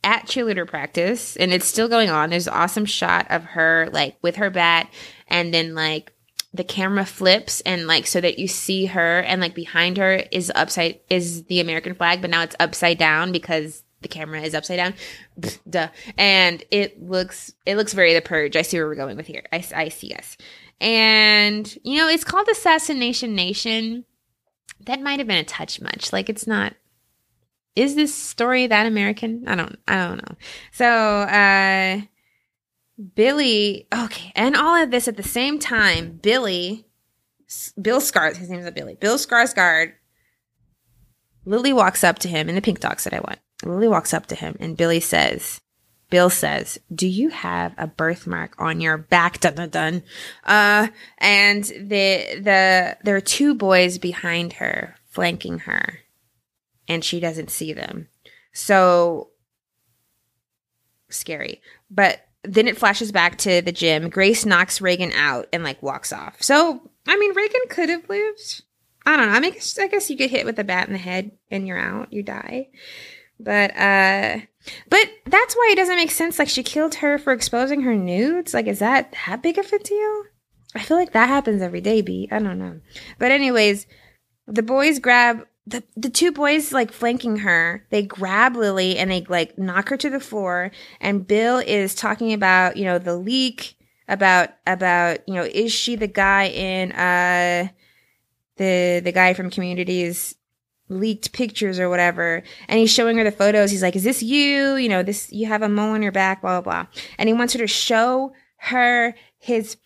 [SPEAKER 1] at cheerleader practice and it's still going on. There's an awesome shot of her like with her bat and then like the camera flips and like so that you see her and like behind her is upside is the American flag, but now it's upside down because the camera is upside down. Duh. And it looks it looks very the purge. I see where we're going with here. I, I see us. And you know, it's called Assassination Nation. That might have been a touch much. Like it's not is this story that American? I don't I don't know. So uh Billy, okay, and all of this at the same time, Billy, Bill Scars, his name is Billy, Bill Skarsgård, Lily walks up to him in the pink docs that I want. Lily walks up to him and Billy says, Bill says, "Do you have a birthmark on your back?" Dun dun dun. Uh, and the the there are two boys behind her, flanking her, and she doesn't see them. So scary. But then it flashes back to the gym. Grace knocks Reagan out and like walks off. So I mean, Reagan could have lived. I don't know. I mean, I guess you get hit with a bat in the head and you're out. You die. But uh but that's why it doesn't make sense. Like she killed her for exposing her nudes. Like, is that that big of a deal? I feel like that happens every day, B. I don't know. But anyways, the boys grab the the two boys like flanking her they grab lily and they like knock her to the floor. And bill is talking about you know the leak about about you know is she the guy in uh the the guy from communities leaked pictures or whatever? And he's showing her the photos. He's like is this you? You know this you have a mole on your back blah blah blah. And he wants her to show her his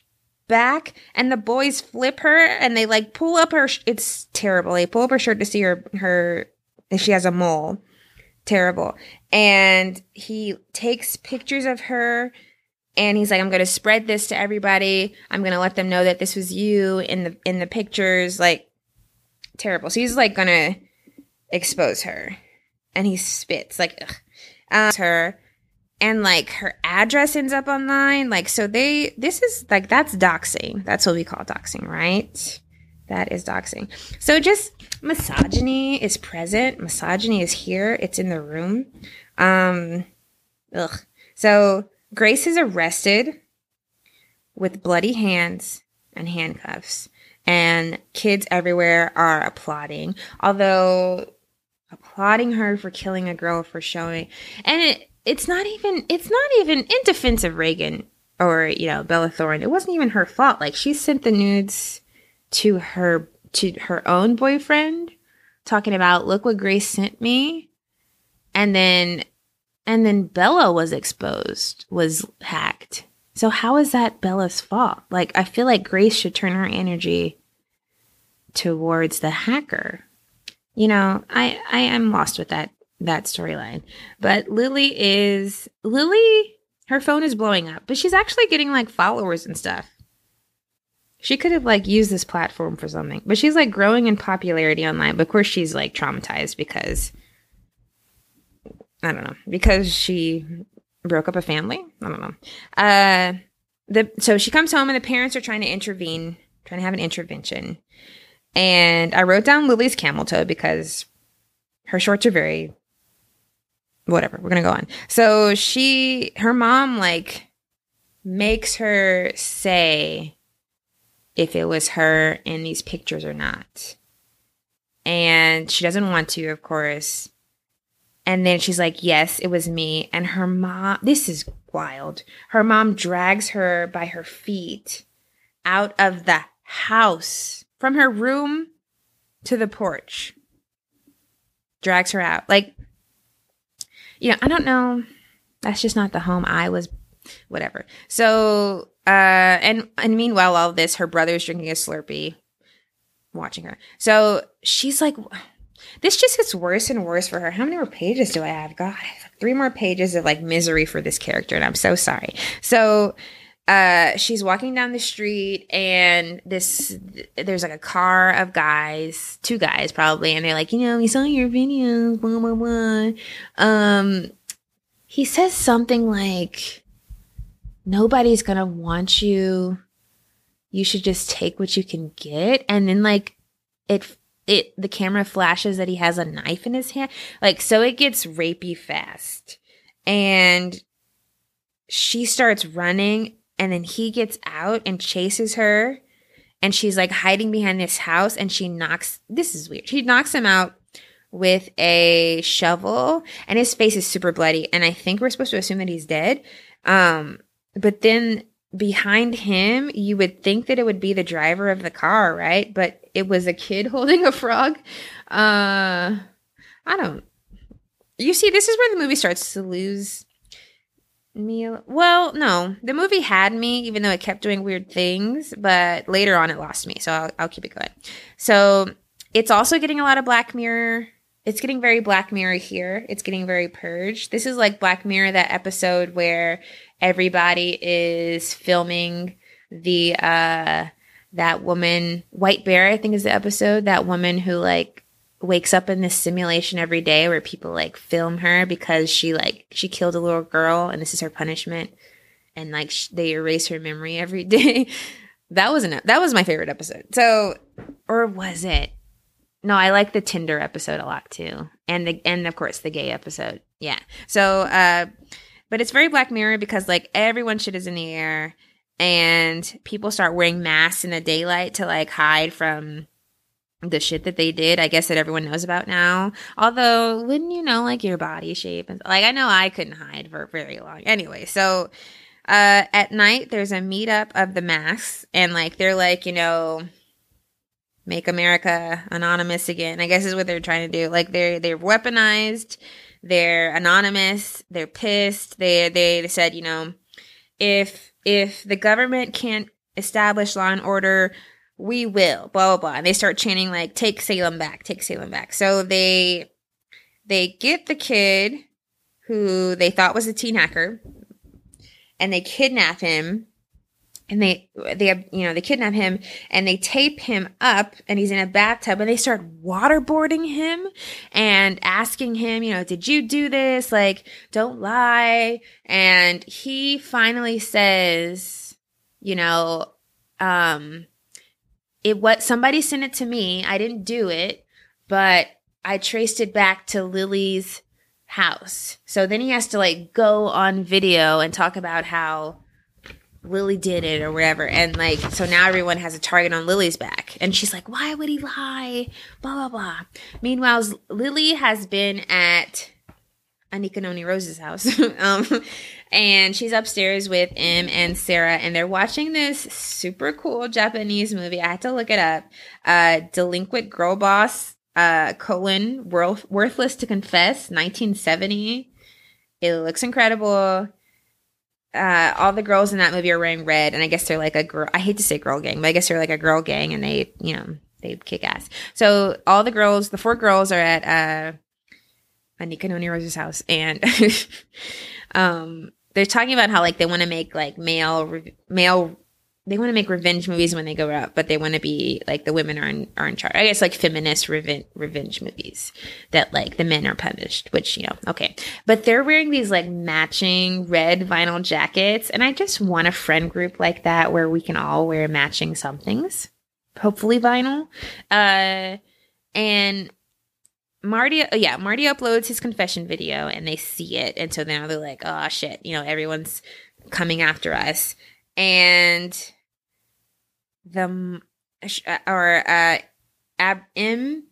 [SPEAKER 1] back and the boys flip her and they like pull up her sh- it's terrible. They pull up her shirt to see her her if she has a mole. Terrible. And he takes pictures of her and he's like i'm to spread this to everybody. I'm to let them know that this was you in the in the pictures. Like terrible. So he's like to expose her. And he spits like ugh. Her and like her address ends up online. Like, so they, this is like, that's doxing. That's what we call doxing, right? That is doxing. So just misogyny is present. Misogyny is here. It's in the room. Um, ugh. So Grace is arrested with bloody hands and handcuffs and kids everywhere are applauding, although applauding her for killing a girl for showing, and it, it's not even it's not even in defense of Reagan or you know Bella Thorne. It wasn't even her fault. Like she sent the nudes to her to her own boyfriend, talking about look what Grace sent me, and then and then Bella was exposed, was hacked. So how is that Bella's fault? Like I feel like Grace should turn her energy towards the hacker. You know, I I am lost with that that storyline. But Lily is Lily her phone is blowing up, but she's actually getting like followers and stuff. She could have like used this platform for something, but she's like growing in popularity online. But of course, she's like traumatized because I don't know because she broke up a family. I don't know. Uh, the so she comes home and the parents are trying to intervene, trying to have an intervention. And I wrote down Lily's camel toe because her shorts are very whatever. We're gonna go on. So she, her mom, like makes her say if it was her in these pictures or not, and she doesn't want to, of course. And then she's like, "Yes, it was me." And her mom, this is wild. Her mom drags her by her feet out of the house from her room to the porch. Drags her out. Like you know, I don't know. That's just not the home I was, whatever. So, uh, and, and meanwhile, all this, her brother's drinking a Slurpee, watching her. So she's like, this just gets worse and worse for her. How many more pages do I have? God, three more pages of like misery for this character, and I'm so sorry. So, uh she's walking down the street and this there's like a car of guys two guys probably and they're like you know we saw your videos blah blah blah. Um he says something like nobody's gonna want you. You should just take what you can get. And then like it it the camera flashes that he has a knife in his hand. Like so it gets rapey fast. And she starts running and then he gets out and chases her. And she's like hiding behind this house and she knocks this is weird. She knocks him out with a shovel and his face is super bloody and i think we're supposed to assume that he's dead. Um but then behind him you would think that it would be the driver of the car right? But it was a kid [LAUGHS] holding a frog. Uh i don't you see this is where the movie starts to lose me well no. The movie had me even though it kept doing weird things but later on it lost me so I'll, I'll keep it going. So it's also getting a lot of black mirror. It's getting very black mirror here. It's getting very purged. This is like black mirror that episode where everybody is filming the uh that woman white bear i think is the episode that woman who like wakes up in this simulation every day where people like film her because she like she killed a little girl and this is her punishment and like sh- they erase her memory every [LAUGHS] day. That wasn't that was my favorite episode. So or was it? No i like the tinder episode a lot too. And the and of course the gay episode. Yeah. So uh but it's very black mirror because like everyone shit is in the air and people start wearing masks in the daylight to like hide from the shit that they did, I guess that everyone knows about now. Although, wouldn't you know, like your body shape and like I know I couldn't hide for very long. Anyway, so uh at night there's a meetup of the masks and like they're like, you know, make America anonymous again. I guess is what they're trying to do. Like they're they're weaponized, they're anonymous, they're pissed. They they said, you know, if if the government can't establish law and order we will, blah, blah, blah. And they start chanting like, take Salem back, take Salem back. So they, they get the kid who they thought was a teen hacker and they kidnap him and they they you know they kidnap him and they tape him up and he's in a bathtub and they start waterboarding him and asking him you know did you do this like don't lie and he finally says you know um it what somebody sent it to me. I didn't do it, but I traced it back to Lily's house. So then he has to like go on video and talk about how Lily did it or whatever. And like, so now everyone has a target on Lily's back. And she's like, why would he lie? Blah, blah, blah. Meanwhile, Lily has been at Anika Noni Rose's house. [LAUGHS] um, and she's upstairs with Em and Sarah, and they're watching this super cool Japanese movie. I had to look it up. Uh, Delinquent Girl Boss, uh, colon, worth, Worthless to Confess, 1970. It looks incredible. Uh, all the girls in that movie are wearing red, and I guess they're like a girl. I hate to say girl gang, but I guess they're like a girl gang, and they, you know, they kick ass. So all the girls, the four girls are at uh Anika Noni Rose's house and [LAUGHS] um they're talking about how like they want to make like male re- male they want to make revenge movies when they grow up, but they want to be like the women are in are in charge. I guess like feminist revenge revenge movies that like the men are punished, which you know, okay. But they're wearing these like matching red vinyl jackets, and I just want a friend group like that where we can all wear matching somethings, hopefully vinyl. Uh, and Marty, oh yeah, Marty uploads his confession video, and they see it, and so now they're like, oh shit, you know, everyone's coming after us. And the or uh ab m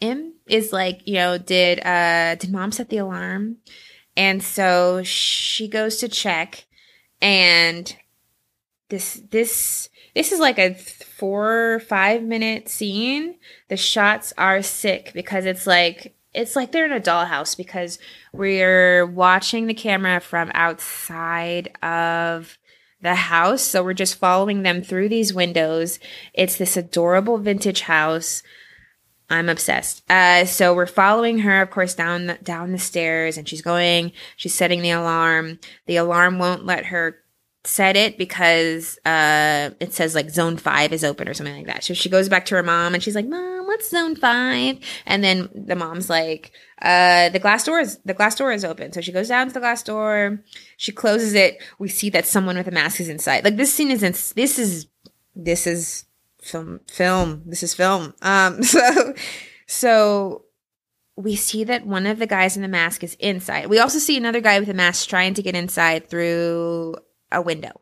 [SPEAKER 1] m is like you know did uh did mom set the alarm? And so she goes to check and this this this is like a four five minute scene the shots are sick because it's like it's like they're in a dollhouse because we're watching the camera from outside of the house. So we're just following them through these windows. It's this adorable vintage house. I'm obsessed. Uh, so we're following her, of course, down the, down the stairs, and she's going. She's setting the alarm. The alarm won't let her set it because uh, it says like zone five is open or something like that. So she goes back to her mom, and she's like, "Mom, what's zone five? And then the mom's like, uh, the glass door is the glass door is open. So she goes down to the glass door. She closes it. We see that someone with a mask is inside. Like this scene is in, this is this is film film. This is film. Um [LAUGHS] so so we see that one of the guys in the mask is inside. We also see another guy with a mask trying to get inside through a window.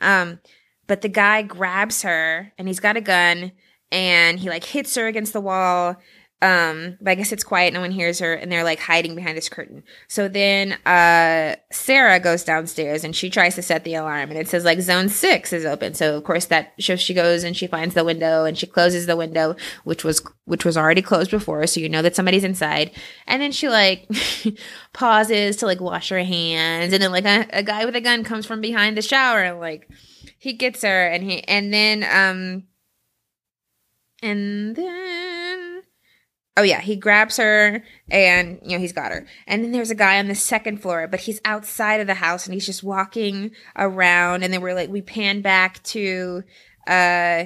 [SPEAKER 1] Um but the guy grabs her and he's got a gun and he like hits her against the wall um, but I guess it's quiet, no one hears her, and they're like hiding behind this curtain. So then uh Sarah goes downstairs and she tries to set the alarm and it says like zone six is open. So of course that so she goes and she finds the window and she closes the window, which was which was already closed before, so you know that somebody's inside. And then she like [LAUGHS] pauses to like wash her hands, and then like a, a guy with a gun comes from behind the shower and like he gets her and he and then um and then Oh yeah, he grabs her and you know he's got her. And then there's a guy on the second floor, but he's outside of the house and he's just walking around and then we're like we pan back to uh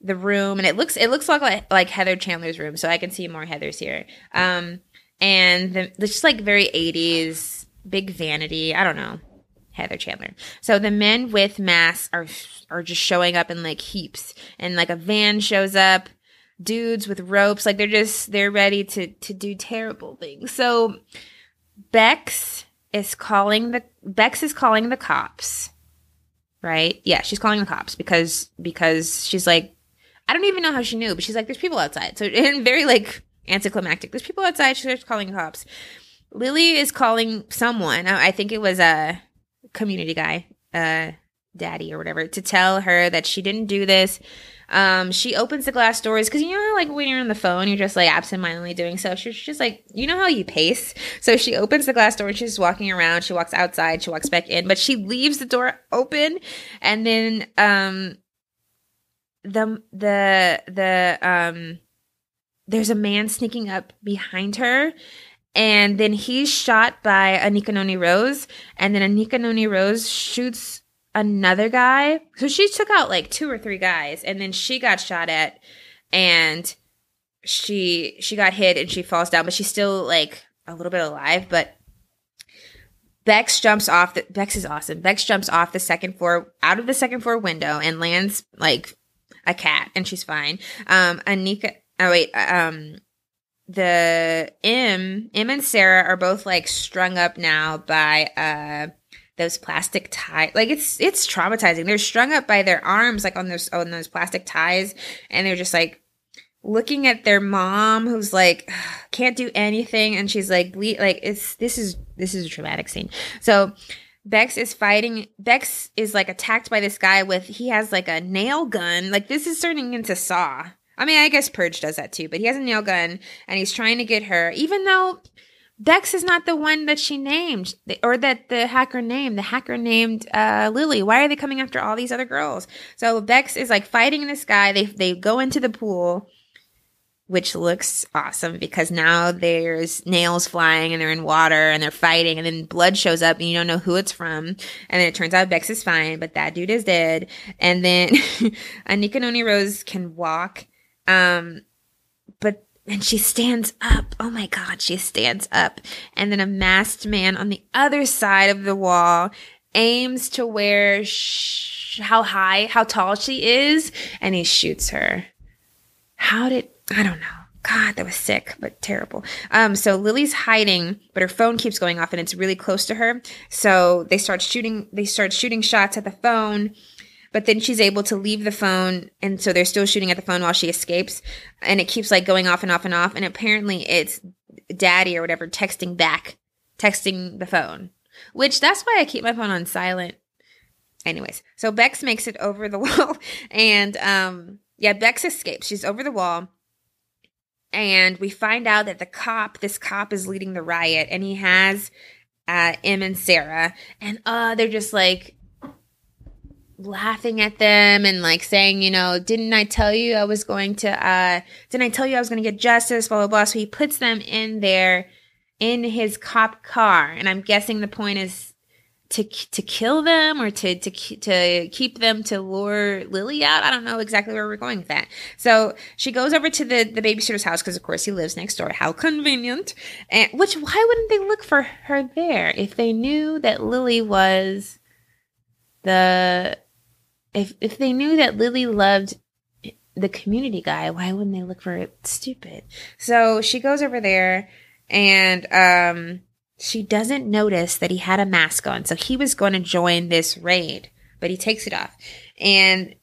[SPEAKER 1] the room and it looks it looks like like Heather Chandler's room, so I can see more Heathers here. Um and the, it's just like very 80s big vanity. I don't know. Heather Chandler. So the men with masks are are just showing up in like heaps and like a van shows up dudes with ropes. Like they're just they're ready to to do terrible things. So Bex is calling the Bex is calling the cops. Right? Yeah, she's calling the cops because because she's like I don't even know how she knew, but she's like, there's people outside. So [LAUGHS] and very like anticlimactic. There's people outside. She starts calling cops. Lily is calling someone. I think it was a community guy, uh, daddy or whatever, to tell her that she didn't do this. Um, she opens the glass doors because you know how like when you're on the phone, you're just like absentmindedly doing so. She's just like, you know how you pace. So she opens the glass door and she's walking around. She walks outside. She walks back in, but she leaves the door open, and then um, the the the um, there's a man sneaking up behind her. And then he's shot by Anika Noni Rose, and then Anika Noni Rose shoots another guy. So she took out like two or three guys and then she got shot at and she she got hit and she falls down, but she's still like a little bit alive, but Bex jumps off the Bex is awesome. Bex jumps off the second floor out of the second floor window and lands like a cat and she's fine. Um Anika oh wait, um the M M and Sarah are both like strung up now by uh those plastic ties. Like it's it's traumatizing. They're strung up by their arms, like on those on those plastic ties, and they're just like looking at their mom, who's like [SIGHS] can't do anything, and she's like ble- like it's this is this is a traumatic scene. So. Bex is fighting. Bex is like attacked by this guy with, he has like a nail gun. Like this is turning into Saw. I mean, I guess Purge does that too, but he has a nail gun and he's trying to get her, even though Bex is not the one that she named, or that the hacker named. The hacker named uh, Lily. Why are they coming after all these other girls? So Bex is like fighting this guy. They they go into the pool. which looks awesome because now there's nails flying and they're in water and they're fighting and then blood shows up and you don't know who it's from. And then it turns out Bex is fine, but that dude is dead. And then [LAUGHS] Anika Noni Rose can walk. Um, and she stands up. Oh my God, she stands up. And then a masked man on the other side of the wall aims to where sh- how high, how tall she is, and he shoots her. How did I don't know. God, that was sick, but terrible. Um, so Lily's hiding, but her phone keeps going off and it's really close to her. So they start shooting they start shooting shots at the phone, but then she's able to leave the phone and so they're still shooting at the phone while she escapes. And it keeps like going off and off and off. And apparently it's daddy or whatever texting back, texting the phone. Which that's why I keep my phone on silent. Anyways, so Bex makes it over the [LAUGHS] wall and um yeah, Bex escapes. She's over the wall and we find out that the cop, this cop is leading the riot and he has uh, Em and Sarah and uh they're just like laughing at them and like saying, you know, didn't I tell you I was going to uh didn't I tell you I was going to get justice, blah blah blah. So he puts them in there in his cop car and I'm guessing the point is to to kill them or to to to keep them to lure Lily out. I don't know exactly where we're going with that. So she goes over to the the babysitter's house because of course he lives next door. How convenient! And which why wouldn't they look for her there if they knew that Lily was the if if they knew that Lily loved the community guy? Why wouldn't they look for it? Stupid. So she goes over there and um she doesn't notice that he had a mask on. So he was going to join this raid, but he takes it off. And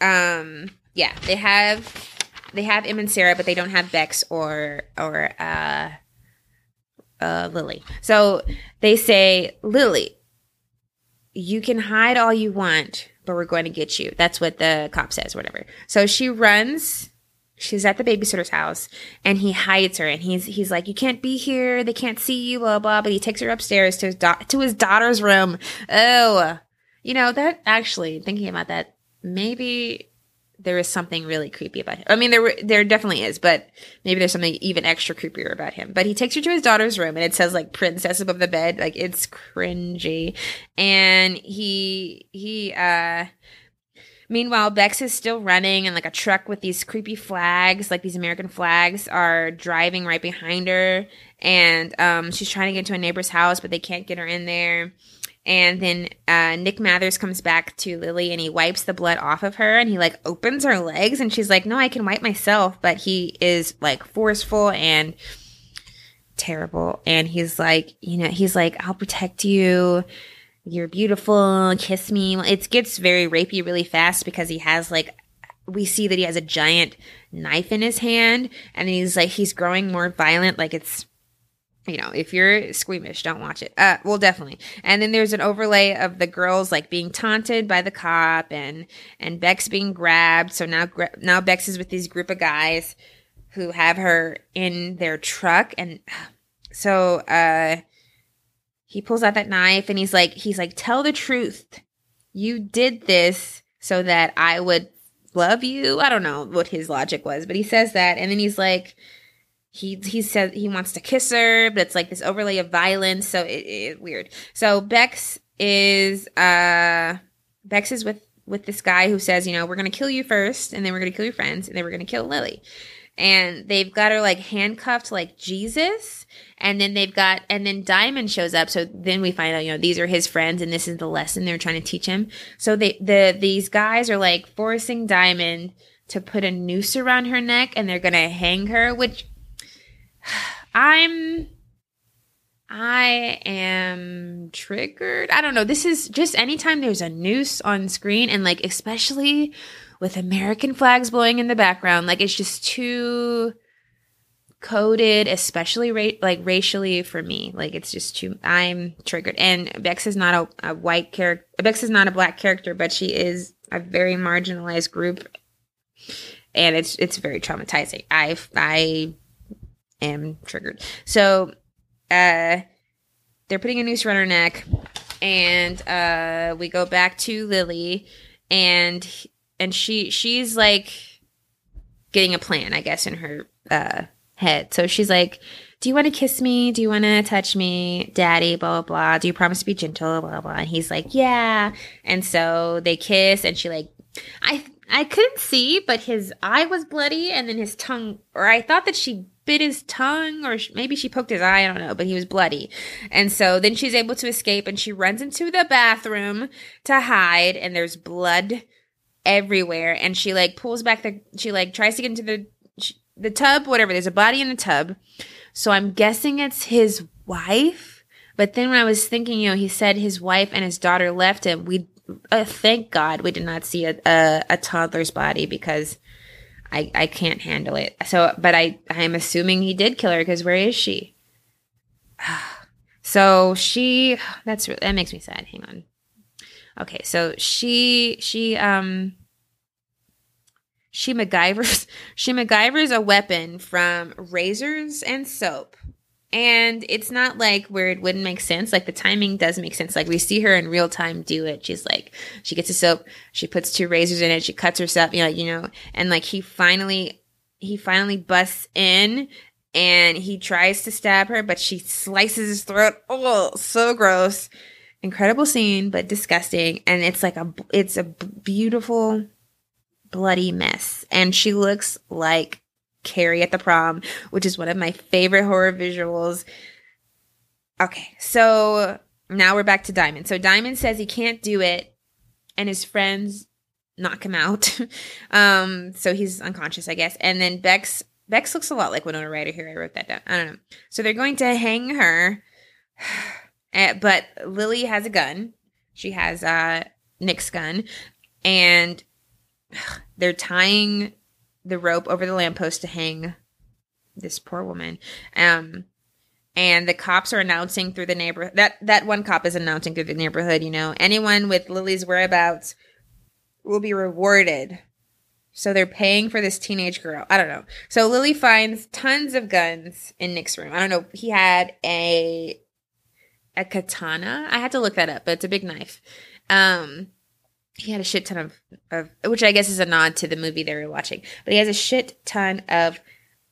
[SPEAKER 1] um yeah, they have they have Em and Sarah, but they don't have Bex or or uh uh Lily. So they say, Lily, you can hide all you want, but we're going to get you. That's what the cop says, whatever. So she runs she's at the babysitter's house and he hides her and he's he's like you can't be here they can't see you blah blah but he takes her upstairs to his to his daughter's room oh you know that actually thinking about that maybe there is something really creepy about him i mean there there definitely is but maybe there's something even extra creepier about him but he takes her to his daughter's room and it says like princess above the bed like it's cringy and he he uh Meanwhile, Bex is still running and like a truck with these creepy flags, like these American flags, are driving right behind her. And um, she's trying to get into a neighbor's house, but they can't get her in there. And then uh, Nick Mathers comes back to Lily and he wipes the blood off of her and he like opens her legs and she's like, No, I can wipe myself. But he is like forceful and terrible. And he's like, You know, he's like, I'll protect you you're beautiful, kiss me. It gets very rapey really fast because he has like we see that he has a giant knife in his hand and he's like he's growing more violent like it's you know if you're squeamish don't watch it. Uh well definitely. And then there's an overlay of the girls like being taunted by the cop and and bex being grabbed. So now now bex is with these group of guys who have her in their truck and [SIGHS] so uh he pulls out that knife and he's like he's like tell the truth. You did this so that i would love you. I don't know what his logic was but he says that. And then he's like he he says he wants to kiss her but it's like this overlay of violence so it, it weird. So bex is uh bex is with with this guy who says you know we're gonna kill you first and then we're gonna kill your friends and then we're gonna kill lily. And they've got her like handcuffed like jesus and then they've got and then diamond shows up so then we find out you know these are his friends and this is the lesson they're trying to teach him. So they the these guys are like forcing diamond to put a noose around her neck and they're gonna hang her which i'm I am triggered. I don't know. This is just anytime there's a noose on screen and like especially with American flags blowing in the background, like it's just too coded, especially ra- like racially for me. Like it's just too. I'm triggered. And Bex is not a, a white character. Bex is not a black character, but she is a very marginalized group, and it's it's very traumatizing. I I am triggered. So, uh, they're putting a noose around her neck, and uh, we go back to Lily, and and she she's like getting a plan, I guess, in her uh, head. So she's like, Do you want to kiss me? Do you want to touch me? Daddy, blah, blah, blah. Do you promise to be gentle? Blah, blah, blah. And he's like, Yeah. And so they kiss, and she, like, I. I couldn't see, but his eye was bloody, and then his tongue, or I thought that she bit his tongue, or maybe she poked his eye. I don't know, but he was bloody. And so then she's able to escape, and she runs into the bathroom to hide, and there's blood everywhere. And she like pulls back the, she like tries to get into the the tub, whatever. There's a body in the tub. So I'm guessing it's his wife. But then when I was thinking, you know, he said his wife and his daughter left him. We, uh, thank God, we did not see a, a, a toddler's body because I I can't handle it. So, but I I'm assuming he did kill her because where is she? [SIGHS] So she that's that makes me sad. Hang on. Okay, so she she um she MacGyver's [LAUGHS] she MacGyver's a weapon from razors and soap. And it's not like where it wouldn't make sense. Like the timing does make sense. Like we see her in real time do it. She's like, she gets a soap, she puts two razors in it, she cuts herself, you know, you know, and like he finally, he finally busts in and he tries to stab her, but she slices his throat. Oh, so gross. Incredible scene, but disgusting. And it's like a, it's a beautiful, bloody mess. And she looks like Carrie at the prom, which is one of my favorite horror visuals. Okay, so now we're back to Diamond. So Diamond says he can't do it, and his friends knock him out. [LAUGHS] um, so he's unconscious, I guess. And then Bex Bex looks a lot like Winona Ryder here. I wrote that down. I don't know. So they're going to hang her, [SIGHS] eh, but Lily has a gun. She has uh, Nick's gun, and [SIGHS] they're tying the rope over the lamppost to hang this poor woman. Um, and the cops are announcing through the neighborhood that that one cop is announcing through the neighborhood. You know, anyone with Lily's whereabouts will be rewarded. So they're paying for this teenage girl. I don't know. So Lily finds tons of guns in Nick's room. I don't know. He had a a katana. I had to look that up, but it's a big knife. Um, he had a shit ton of, of which I guess is a nod to the movie they were watching. But he has a shit ton of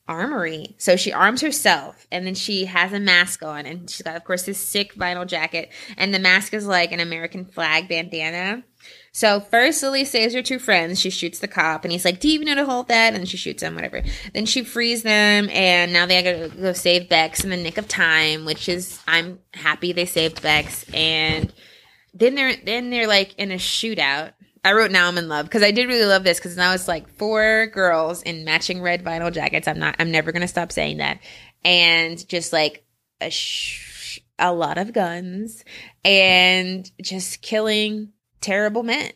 [SPEAKER 1] armory. So she arms herself and then she has a mask on and she's got of course this sick vinyl jacket and the mask is like an American flag bandana. So first Lily saves her two friends. She shoots the cop and he's like, Do you even know to hold that? And she shoots him, whatever. Then she frees them and now they gotta go save Bex in the nick of time, which is I'm happy they saved Bex and then they're then they're like in a shootout. I wrote now I'm in love because I did really love this because now it's like four girls in matching red vinyl jackets. I'm not I'm never gonna stop saying that. And just like a sh- a lot of guns and just killing terrible men.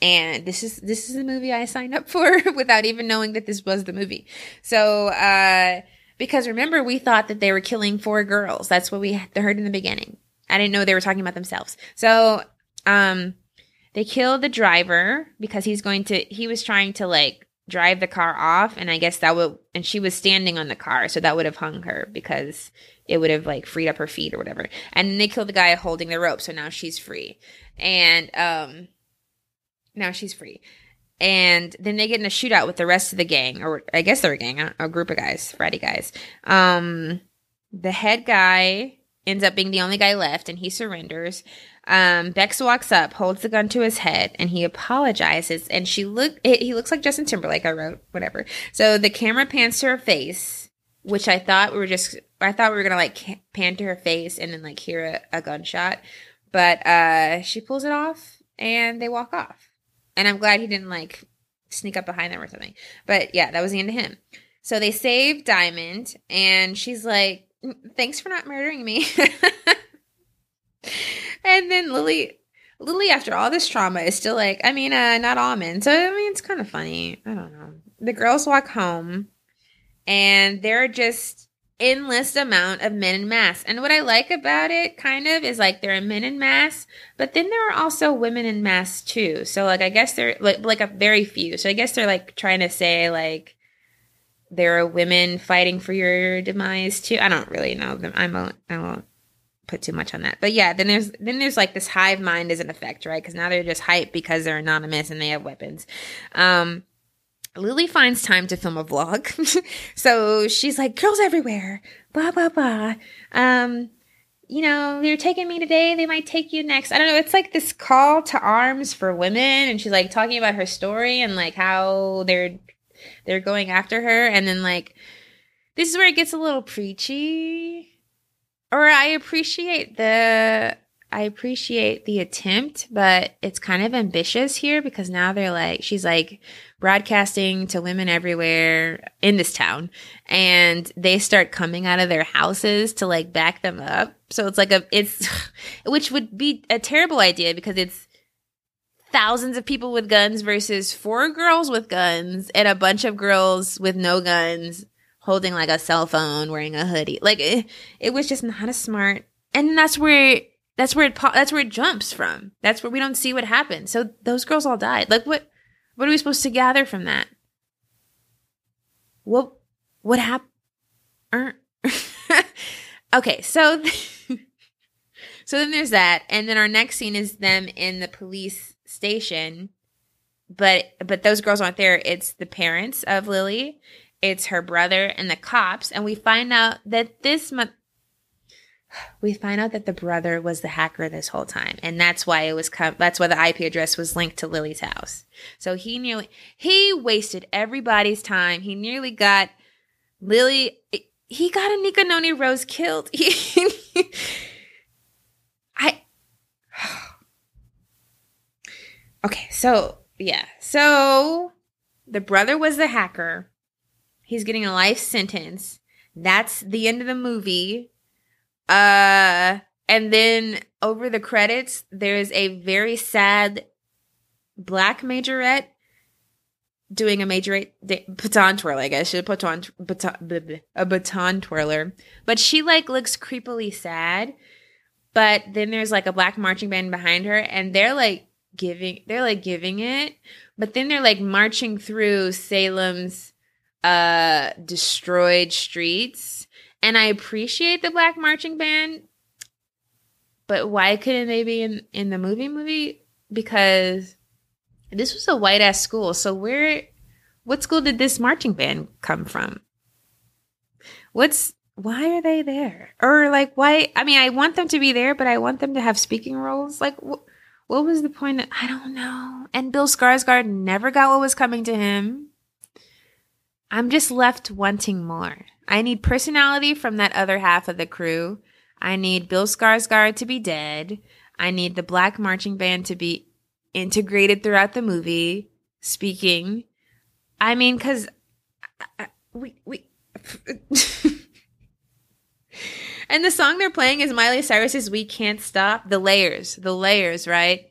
[SPEAKER 1] And this is this is the movie I signed up for [LAUGHS] without even knowing that this was the movie. So uh because remember we thought that they were killing four girls. That's what we heard in the beginning. I didn't know they were talking about themselves. So, um, they killed the driver because he's going to, he was trying to like drive the car off. And I guess that would, and she was standing on the car. So that would have hung her because it would have like freed up her feet or whatever. And then they killed the guy holding the rope. So now she's free. And, um, now she's free. And then they get in a shootout with the rest of the gang, or I guess they're a gang, a group of guys, Freddy guys. Um, the head guy ends up being the only guy left and he surrenders. Um, Bex walks up, holds the gun to his head, and he apologizes. And she look, he looks like Justin Timberlake. I wrote whatever. So the camera pans to her face, which I thought we were just, I thought we were gonna like pan to her face and then like hear a, a gunshot, but uh, she pulls it off and they walk off. And I'm glad he didn't like sneak up behind them or something. But yeah, that was the end of him. So they save Diamond, and she's like, thanks for not murdering me. [LAUGHS] and then Lily, Lily, after all this trauma, is still like, I mean, uh, not all men. So, I mean, it's kind of funny. I don't know. The girls walk home and there are just endless amount of men in mass. And what I like about it kind of is like there are men in mass, but then there are also women in mass too. So like I guess they're like like a very few. So I guess they're like trying to say like there are women fighting for your demise too. I don't really know them. I won't. I won't put too much on that. But yeah, then there's then there's like this hive mind is an effect, right? Because now they're just hype because they're anonymous and they have weapons. Um, Lily finds time to film a vlog. [LAUGHS] so she's like, girls everywhere, blah, blah, blah. Um, you know, they're taking me today. They might take you next. I don't know. It's like this call to arms for women. And she's like talking about her story and like how they're, they're going after her. And then like, this is where it gets a little preachy. Or I appreciate the I appreciate the attempt, but it's kind of ambitious here because now they're like, she's like broadcasting to women everywhere in this town and they start coming out of their houses to like back them up. So it's like a, it's, [LAUGHS] which would be a terrible idea because it's thousands of people with guns versus four girls with guns and a bunch of girls with no guns holding like a cell phone, wearing a hoodie. Like it, it was just not a smart, and that's where that's where it that's where it jumps from. That's where we don't see what happened. So those girls all died. Like what what are we supposed to gather from that? What what happened? [LAUGHS] Okay, so [LAUGHS] so then there's that, and then our next scene is them in the police station, but but those girls aren't there. It's the parents of Lily, it's her brother, and the cops, and we find out that this month we find out that the brother was the hacker this whole time. And that's why it was com- that's why the ip address was linked to lily's house. So he nearly he wasted everybody's time. He nearly got lily he got a noni rose killed. [LAUGHS] I okay so yeah. So the brother was the hacker. He's getting a life sentence. That's the end of the movie. Uh, and then over the credits, there's a very sad black majorette doing a majorette baton twirl. I guess. She baton, baton a baton twirler, but she like looks creepily sad. But then there's like a black marching band behind her, and they're like giving they're like giving it, but then they're like marching through Salem's uh destroyed streets and I appreciate the black marching band, but why couldn't they be in, in the movie movie? Because this was a white ass school. So where what school did this marching band come from? What's why are they there? Or like why I mean I want them to be there, but I want them to have speaking roles. Like wh- what was the point? Of, I don't know. And Bill Skarsgård never got what was coming to him. I'm just left wanting more. I need personality from that other half of the crew. I need Bill Skarsgård to be dead. I need the black marching band to be integrated throughout the movie, speaking. I mean, because uh, uh, we we. [LAUGHS] and the song they're playing is Miley Cyrus's "We Can't Stop." The layers, the layers, right?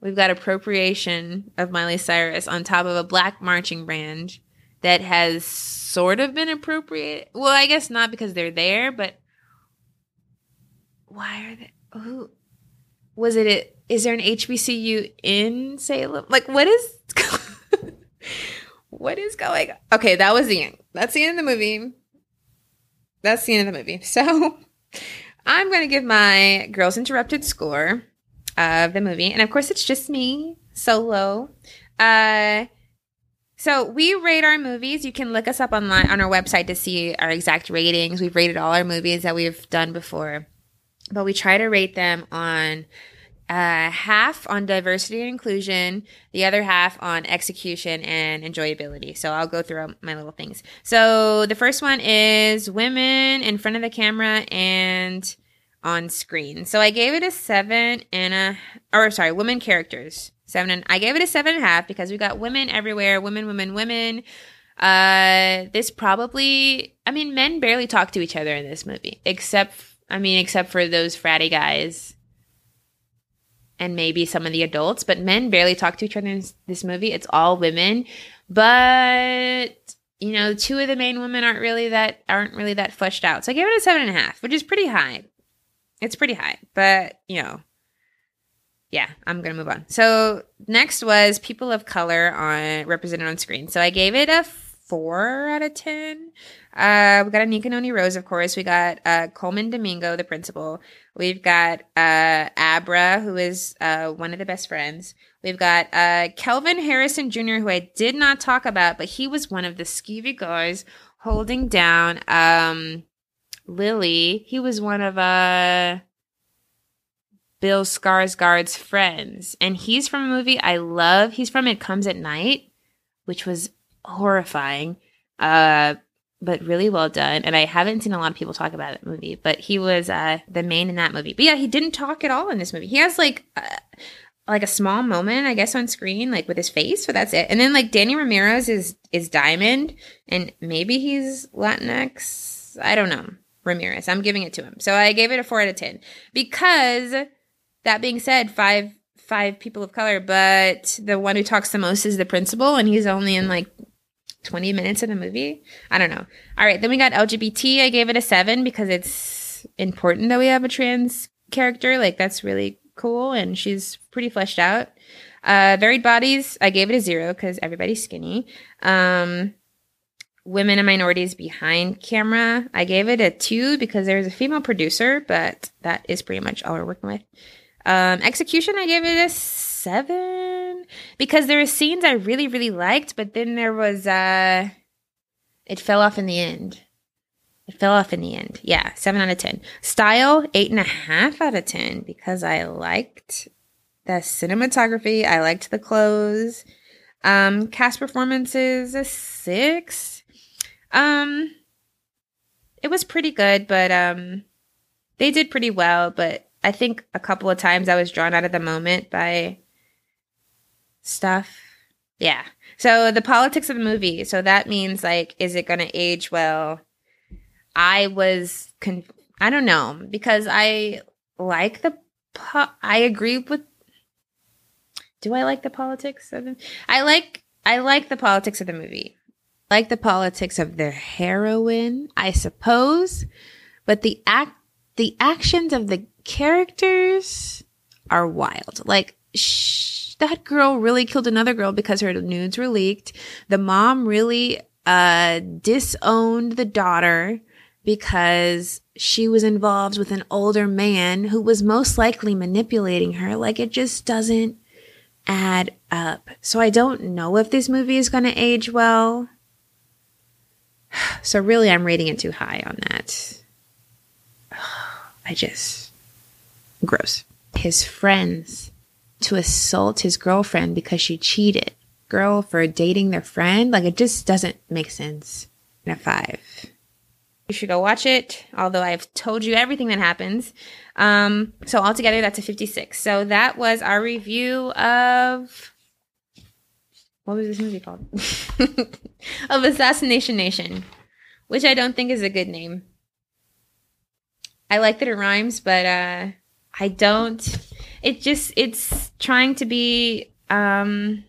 [SPEAKER 1] We've got appropriation of Miley Cyrus on top of a black marching band that has sort of been appropriate. Well, I guess not because they're there, but why are they? Who was it? There an HBCU in Salem? Like, what is [LAUGHS] what is going? Okay, that was the end. That's the end of the movie. That's the end of the movie. [LAUGHS] So, I'm going to give my Girls Interrupted score of the movie, and of course, it's just me solo. Uh so we rate our movies. You can look us up online on our website to see our exact ratings. We've rated all our movies that we've done before, but we try to rate them on uh, half on diversity and inclusion, the other half on execution and enjoyability. So I'll go through my little things. So the first one is women in front of the camera and on screen. So I gave it a seven and a, or sorry, women characters. Seven and I gave it a seven and a half because we got women everywhere, women, women, women. Uh, this probably, I mean, men barely talk to each other in this movie, except, I mean, except for those fratty guys and maybe some of the adults, but men barely talk to each other in this, movie. It's all women, but you know, two of the main women aren't really that aren't really that fleshed out. So I gave it a seven and a half, which is pretty high. It's pretty high, but you know, yeah, I'm gonna move on. So next was people of color on represented on screen. So I gave it a four out of ten. Uh, we got Anika Noni Rose, of course. We got uh, Colman Domingo, the principal. We've got uh, Abra, who is uh, one of the best friends. We've got uh, Kelvin Harrison Jr., who I did not talk about, but he was one of the skeevy guys holding down um, Lily. He was one of uh, Bill Skarsgård's friends, and he's from a movie I love. He's from It Comes at Night, which was horrifying, uh, but really well done. And I haven't seen a lot of people talk about that movie, but he was uh, the main in that movie. But yeah, he didn't talk at all in this movie. He has like. Uh, like a small moment, I guess, on screen, like with his face, but that's it. And then like Danny Ramirez is is Diamond, and maybe he's Latinx. I don't know. Ramirez. I'm giving it to him. So I gave it a four out of ten. Because that being said, five five people of color, but the one who talks the most is the principal, and he's only in like 20 minutes of the movie. I don't know. All right, then we got LGBT. I gave it a seven because it's important that we have a trans character. Like that's really cool and she's pretty fleshed out. Uh, varied bodies, I gave it a zero because everybody's skinny. Um, women and minorities behind camera, I gave it a two because there's a female producer, but that is pretty much all we're working with. Um, execution, I gave it a seven because there were scenes I really, really liked, but then there was, uh, it fell off in the end. It fell off in the end. Yeah, seven out of 10. Style, eight and a half out of 10 because I liked the cinematography. I liked the clothes. Um, cast performances, a six. Um, it was pretty good, but, um, they did pretty well, but I think a couple of times I was drawn out of the moment by stuff. Yeah. So the politics of the movie. So that means like, is it going to age well? I was, con- I don't know, because I like the, po- I agree with, do I like the politics of the, I like, I like the politics of the movie. Like the politics of the heroine, I suppose, but the act, the actions of the characters are wild. Like, shh, that girl really killed another girl because her nudes were leaked. The mom really uh disowned the daughter because she was involved with an older man who was most likely manipulating her. Like it just doesn't add up. So I don't know if this movie is going to age well. [SIGHS] So really, I'm rating it too high on that. [SIGHS] I just, gross. His friends to assault his girlfriend because she cheated. Girl for dating their friend. Like it just doesn't make sense. In a five. You should go watch it, although I've told you everything that happens. Um, so altogether, that's a 56. So that was our review of. What was this movie called? [LAUGHS] of Assassination Nation, which I don't think is a good name. I like that it rhymes, but uh, I don't. It just, it's trying to be um,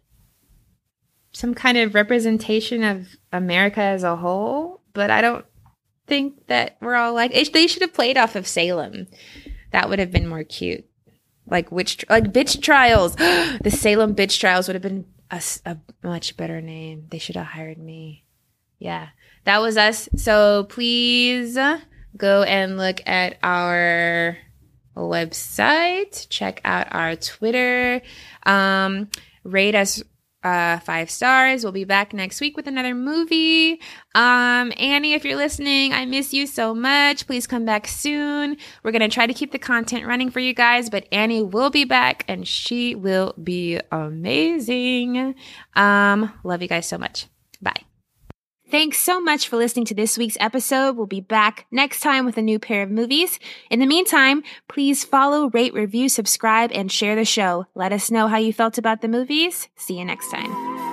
[SPEAKER 1] some kind of representation of America as a whole, but I don't think that we're all like they should have played off of Salem. That would have been more cute. Like witch, like bitch trials. [GASPS] the Salem bitch trials would have been a, a much better name. They should have hired me. Yeah, that was us. So please go and look at our website. Check out our Twitter. Um, rate us uh, five stars. We'll be back next week with another movie. Um, Annie, if you're listening, I miss you so much. Please come back soon. We're going to try to keep the content running for you guys, but Annie will be back and she will be amazing. Um, love you guys so much. Bye. Thanks so much for listening to this week's episode. We'll be back next time with a new pair of movies. In the meantime, please follow, rate, review, subscribe, and share the show. Let us know how you felt about the movies. See you next time.